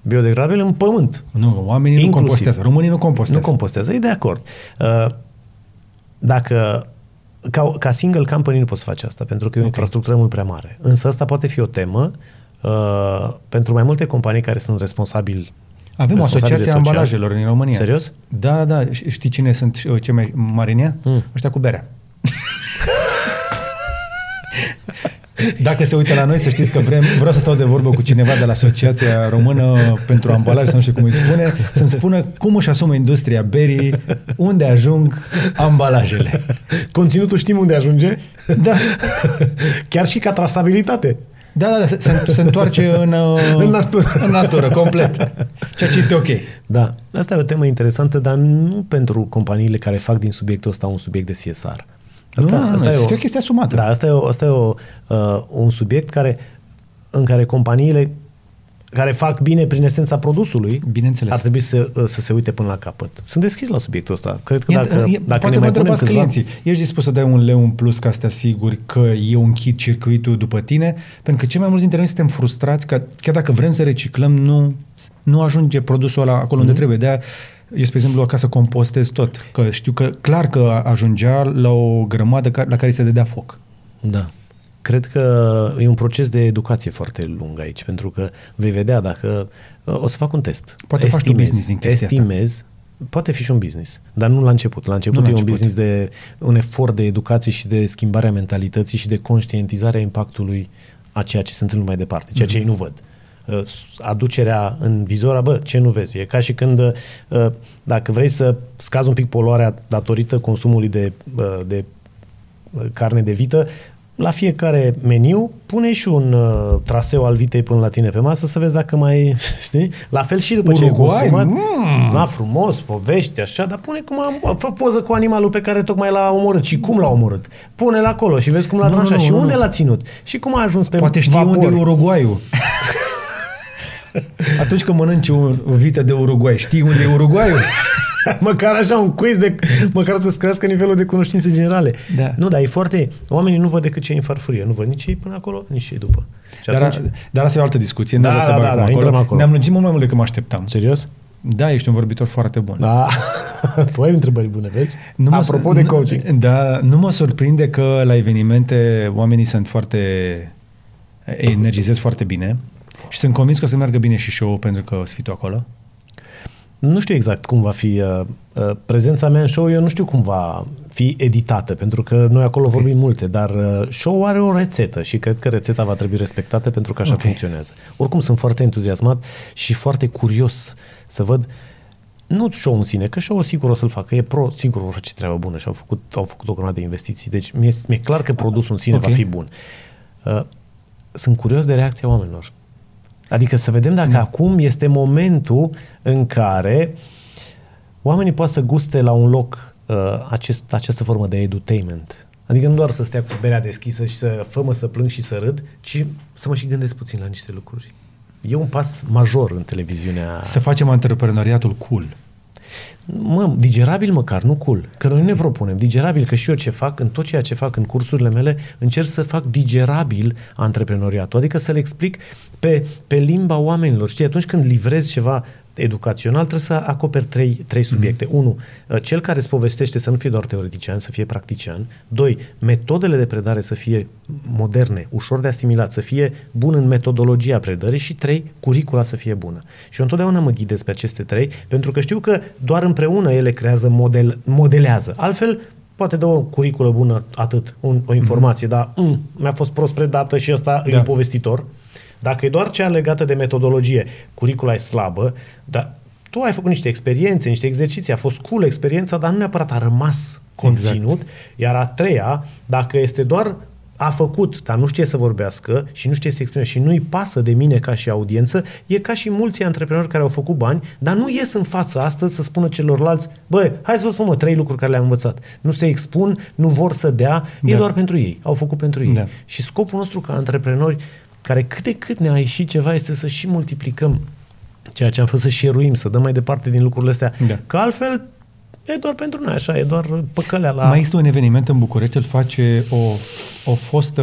biodegradabil în pământ. Nu, oamenii nu Inclusiv. compostează. Românii nu compostează. Nu compostează, e de acord. Uh, dacă ca, ca single company nu poți face asta, pentru că e o infrastructură mult prea mare. Însă asta poate fi o temă uh, pentru mai multe companii care sunt responsabili Avem o responsabile asociație a social. ambalajelor în România. Serios? Da, da. Ș- Știi cine sunt uh, cei mai mari în ea? Mm. Ăștia cu berea. *laughs* Dacă se uită la noi, să știți că vrem, vreau să stau de vorbă cu cineva de la Asociația Română pentru Ambalaj, să nu știu cum îi spune, să-mi spună cum își asumă industria berii, unde ajung ambalajele. Conținutul știm unde ajunge? Da, Chiar și ca trasabilitate. da, da, da se, se, se întoarce în, uh, În natură. În natură, complet. Ceea ce este ok. Da, asta e o temă interesantă, dar nu pentru companiile care fac din subiectul ăsta un subiect de CSR. Asta, Nu, nu, asta nu, e o, e o chestie asumată. Da, asta e, o, asta e o, uh, un subiect care, în care companiile care fac bine prin esența produsului, Bineînțeles. ar trebui să, uh, să se uite până la capăt. Sunt deschis la subiectul ăsta. Cred că E- dacă, e- dacă poate ne mă mai punem întrebați câțiva... clienții, ești dispus să dai un leu în plus ca să te asiguri că eu închid circuitul după tine? Pentru că cei mai mulți dintre noi suntem frustrați că chiar dacă vrem să reciclăm, nu, nu ajunge produsul ăla acolo Mhm. unde trebuie. De-aia eu, spre exemplu, acasă compostez tot. Că știu că clar că ajungea la o grămadă ca- la care se dădea foc. Da. Cred că e un proces de educație foarte lung aici, pentru că vei vedea dacă... O să fac un test. Poate faci tu business din chestia asta. estimez, Poate fi și un business, dar nu la început. La început Nu la e un început. business de un efort de educație și de schimbare a mentalității și de conștientizare a impactului a ceea ce se întâmplă mai departe, ceea ce ei nu văd. Uh, Aducerea în vizor, a, bă, ce nu vezi? E ca și când, uh, dacă vrei să scazi un pic poluarea datorită consumului de, uh, de uh, carne de vită, la fiecare meniu pune și un uh, traseu al vitei până la tine pe masă să vezi dacă mai, *laughs* știi? La fel și după ce ai Uruguay, consumat. mm. Da, frumos, povești, așa, dar pune cum am, fă poză cu animalul pe care tocmai l-a omorât și cum l-a omorât. Pune-l acolo și vezi cum l-a Nu, nu, tranșat nu, și nu, unde nu. l-a ținut și cum a ajuns pe Poate știi vapor. unde e Uruguayul. *laughs* Atunci când mănânci o, o vită de Uruguay, știi unde e Uruguayul? *laughs* măcar așa un quiz de, măcar să-ți crească nivelul de cunoștințe generale. Da. Nu, dar e foarte, oamenii nu văd decât ce e în farfurie, nu văd nici ei până acolo, nici ei după. Și Dar, atunci, dar asta e o altă discuție. Da, nu vreau să da, bag da, acum da, intrăm acolo. Ne-am lungit mult mai mult decât mă așteptam. serios? Da, ești un vorbitor foarte bun. Da. *laughs* tu ai întrebări bune, vezi? Nu mă- Apropo de nu- coaching. Da, nu mă surprinde că la evenimente oamenii sunt foarte energizez foarte bine și sunt convins că o să meargă bine și show pentru că o să fii tu acolo. Nu știu exact cum va fi uh, uh, prezența mea în show, eu nu știu cum va fi editată, pentru că noi acolo vorbim multe, dar uh, show are o rețetă și cred că rețeta va trebui respectată pentru că așa Ok. funcționează. Oricum sunt foarte entuziasmat și foarte curios să văd nu show în sine, că show sigur o să-l facă, e pro, sigur vor face treabă bună și au făcut, au făcut o grămadă de investiții, deci mi-e, mi-e clar că produsul în sine Ok. va fi bun. Uh, sunt curios de reacția oamenilor. Adică să vedem dacă acum este momentul în care oamenii pot să guste la un loc uh, acest, această formă de edutainment. Adică nu doar să stea cu berea deschisă și să fă să plâng și să râd, ci să mă și gândesc puțin la niște lucruri. E un pas major în televiziunea. Să facem antreprenoriatul cool. Mă, digerabil măcar, nu cool. Că noi ne propunem digerabil, că și eu ce fac, în tot ceea ce fac în cursurile mele, încerc să fac digerabil antreprenoriatul. Adică să le explic pe, pe limba oamenilor. Știi, atunci când livrezi ceva educațional trebuie să acoperi trei, trei subiecte. Mm. Unu, cel care îți povestește să nu fie doar teoretician, să fie practician. Doi, metodele de predare să fie moderne, ușor de asimilat, să fie bun în metodologia predării și trei, curicula să fie bună. Și eu întotdeauna mă ghidez pe aceste trei, pentru că știu că doar împreună ele creează model, modelează. Altfel, poate dă o curiculă bună, atât, un, o informație, mm-hmm. dar mm, mi-a fost prost predată și ăsta da. e un povestitor. Dacă e doar cea legată de metodologie, curicula e slabă, dar tu ai făcut niște experiențe, niște exerciții, a fost cool experiența, dar nu neapărat a rămas conținut. Exact. Iar a treia, dacă este doar a făcut, dar nu știe să vorbească și nu știe să exprime și nu-i pasă de mine ca și audiență, e ca și mulți antreprenori care au făcut bani, dar nu ies în față astăzi să spună celorlalți, băi, hai să vă spun mă, trei lucruri care le-am învățat. Nu se expun, nu vor să dea, da. e doar pentru ei, au făcut pentru ei. Da. Și scopul nostru ca antreprenori care cât de cât ne-a ieșit ceva este să și multiplicăm ceea ce am fost să șeruim, să dăm mai departe din lucrurile astea. Da. Că altfel e doar pentru noi, așa, e doar păcălea la... Mai este un eveniment în București, îl face o, o fostă,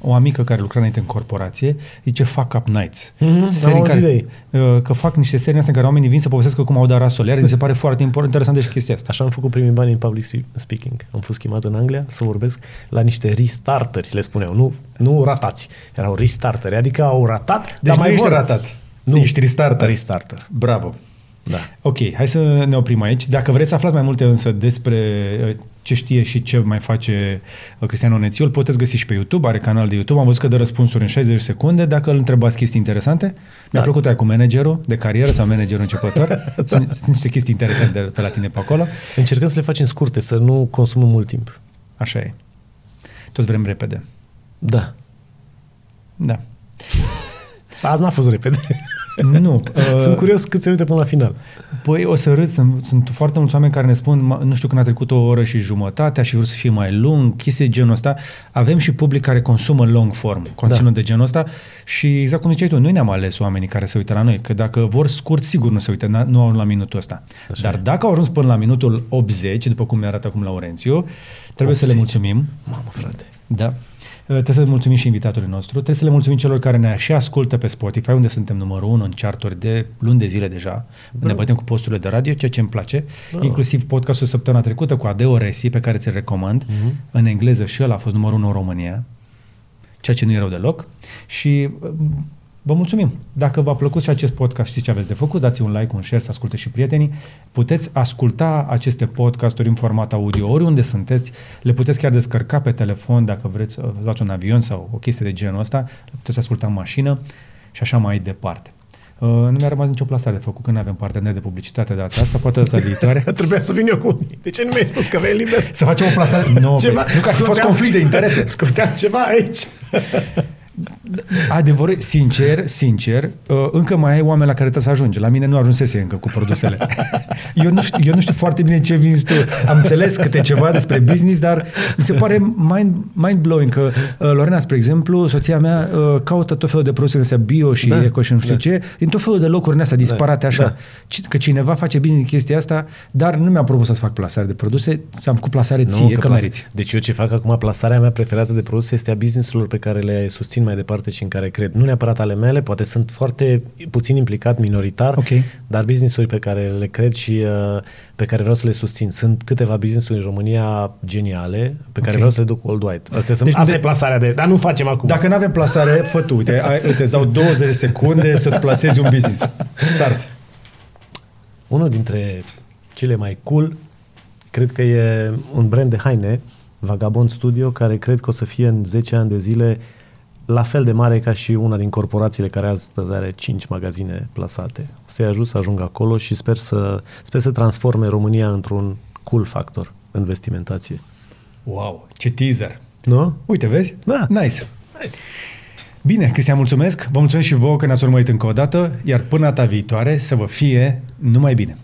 o amică care lucra înainte în corporație, zice Fuck Up Nights. Mm-hmm, serii care, uh, că fac niște serii astea în care oamenii vin să povestească cum au dat ras solar, mi se pare foarte interesant de și chestia asta. Așa am făcut primii bani în public speaking. Am fost chemat în Anglia să vorbesc la niște restarteri, le spuneau, nu, nu ratați, erau restarteri, adică au ratat, deci dar mai ești vor. ratat. Nu, ești restarter. Restarter. Bravo. Da. Ok, hai să ne oprim aici. Dacă vreți să aflați mai multe însă despre uh, ce știe și ce mai face uh, Cristian Onețiu, îl puteți găsi și pe YouTube, are canal de YouTube, am văzut că dă răspunsuri în 60 secunde, dacă îl întrebați chestii interesante. Mi-a da. plăcut aia cu managerul de carieră sau managerul începător. *laughs* da. Sunt niște chestii interesante de pe la tine pe acolo. Încercăm să le facem scurte, să nu consumăm mult timp. Așa e. Toți vrem repede. Da. Da. Azi n-a fost repede. *laughs* Nu. *laughs* Uh, sunt curios cât se uită până la final. Păi o să râd, sunt, sunt foarte mulți oameni care ne spun, nu știu când a trecut o oră și jumătate, și vreau să fie mai lung, chestii de genul ăsta. Avem și public care consumă long form, conținut da. de genul ăsta și exact cum ziceai tu, noi ne-am ales oamenii care se uită la noi, că dacă vor scurt, sigur nu se uită, nu au la minutul ăsta. Așa Dar e. dacă au ajuns până la minutul 80, după cum mi arată acum Laurențiu, trebuie 80. să le mulțumim. Mamă, frate. Da. Uh, trebuie să mulțumim și invitatului nostru, trebuie să le mulțumim celor care ne și ascultă pe Spotify, unde suntem numărul 1 în charturi de luni de zile deja. Bravo. Ne bătem cu posturile de radio, ceea ce îmi place, Bravo. inclusiv podcastul săptămâna trecută cu Adeo Resi, pe care ți-l recomand, uh-huh. în engleză și el a fost numărul 1 în România, ceea ce nu e rău deloc. Și uh, Vă mulțumim! Dacă v-a plăcut și acest podcast, știți ce aveți de făcut, dați un like, un share, să asculte și prietenii. Puteți asculta aceste podcasturi în format audio oriunde sunteți, le puteți chiar descărca pe telefon dacă vreți să luați un avion sau o chestie de genul ăsta, le puteți asculta în mașină și așa mai departe. Uh, nu mi-a rămas nicio plasare de făcut, că nu avem partener de publicitate de data asta, poate data *laughs* viitoare. Trebuia să vin eu cu De ce nu mi-ai spus că vei liber? Să facem o plasare? No, ceva, pe, nu, că ar fi fost conflict de interese. *laughs* Scoteam ceva aici. *laughs* Adevăr, sincer, sincer, uh, încă mai ai oameni la care trebuie să ajungi. La mine nu ajunsese încă cu produsele. *laughs* Eu nu, știu, eu nu știu foarte bine ce vinzi tu. Am înțeles câte ceva despre business, dar mi se pare mind, mind-blowing că uh, Lorena, spre exemplu, soția mea uh, caută tot felul de produse astea bio și da, eco și nu știu da. ce, din tot felul de locuri în astea da, disparate așa. Da. Că cineva face business în chestia asta, dar nu mi-am propus să fac plasare de produse, să am făcut plasare ție, nu, că, că plas- meriți. Deci eu ce fac acum, plasarea mea preferată de produse este a business-urilor pe care le susțin mai departe și în care cred. Nu neapărat ale mele, poate sunt foarte puțin implicat, minoritar, okay. dar business-uri pe care le cred și uh, pe care vreau să le susțin. Sunt câteva business-uri în România geniale, pe okay. care vreau să le duc worldwide. Asta, deci, asta de, e plasarea de... Dar nu facem acum. Dacă nu avem plasare, fă tu, uite, ai, uite, îți dau 20 secunde să-ți plasezi un business. Start. Unul dintre cele mai cool, cred că e un brand de haine, Vagabond Studio, care cred că o să fie în 10 ani de zile la fel de mare ca și una din corporațiile care astăzi are 5 magazine plasate. O să-i ajut să ajungă acolo și sper să, sper să transforme România într-un cool factor în vestimentație. Wow, ce teaser! Nu? Uite, vezi? Da. Nice. nice. Bine, Cristian, mulțumesc. Vă mulțumesc și vouă că ne-ați urmărit încă o dată, iar până data viitoare să vă fie numai bine.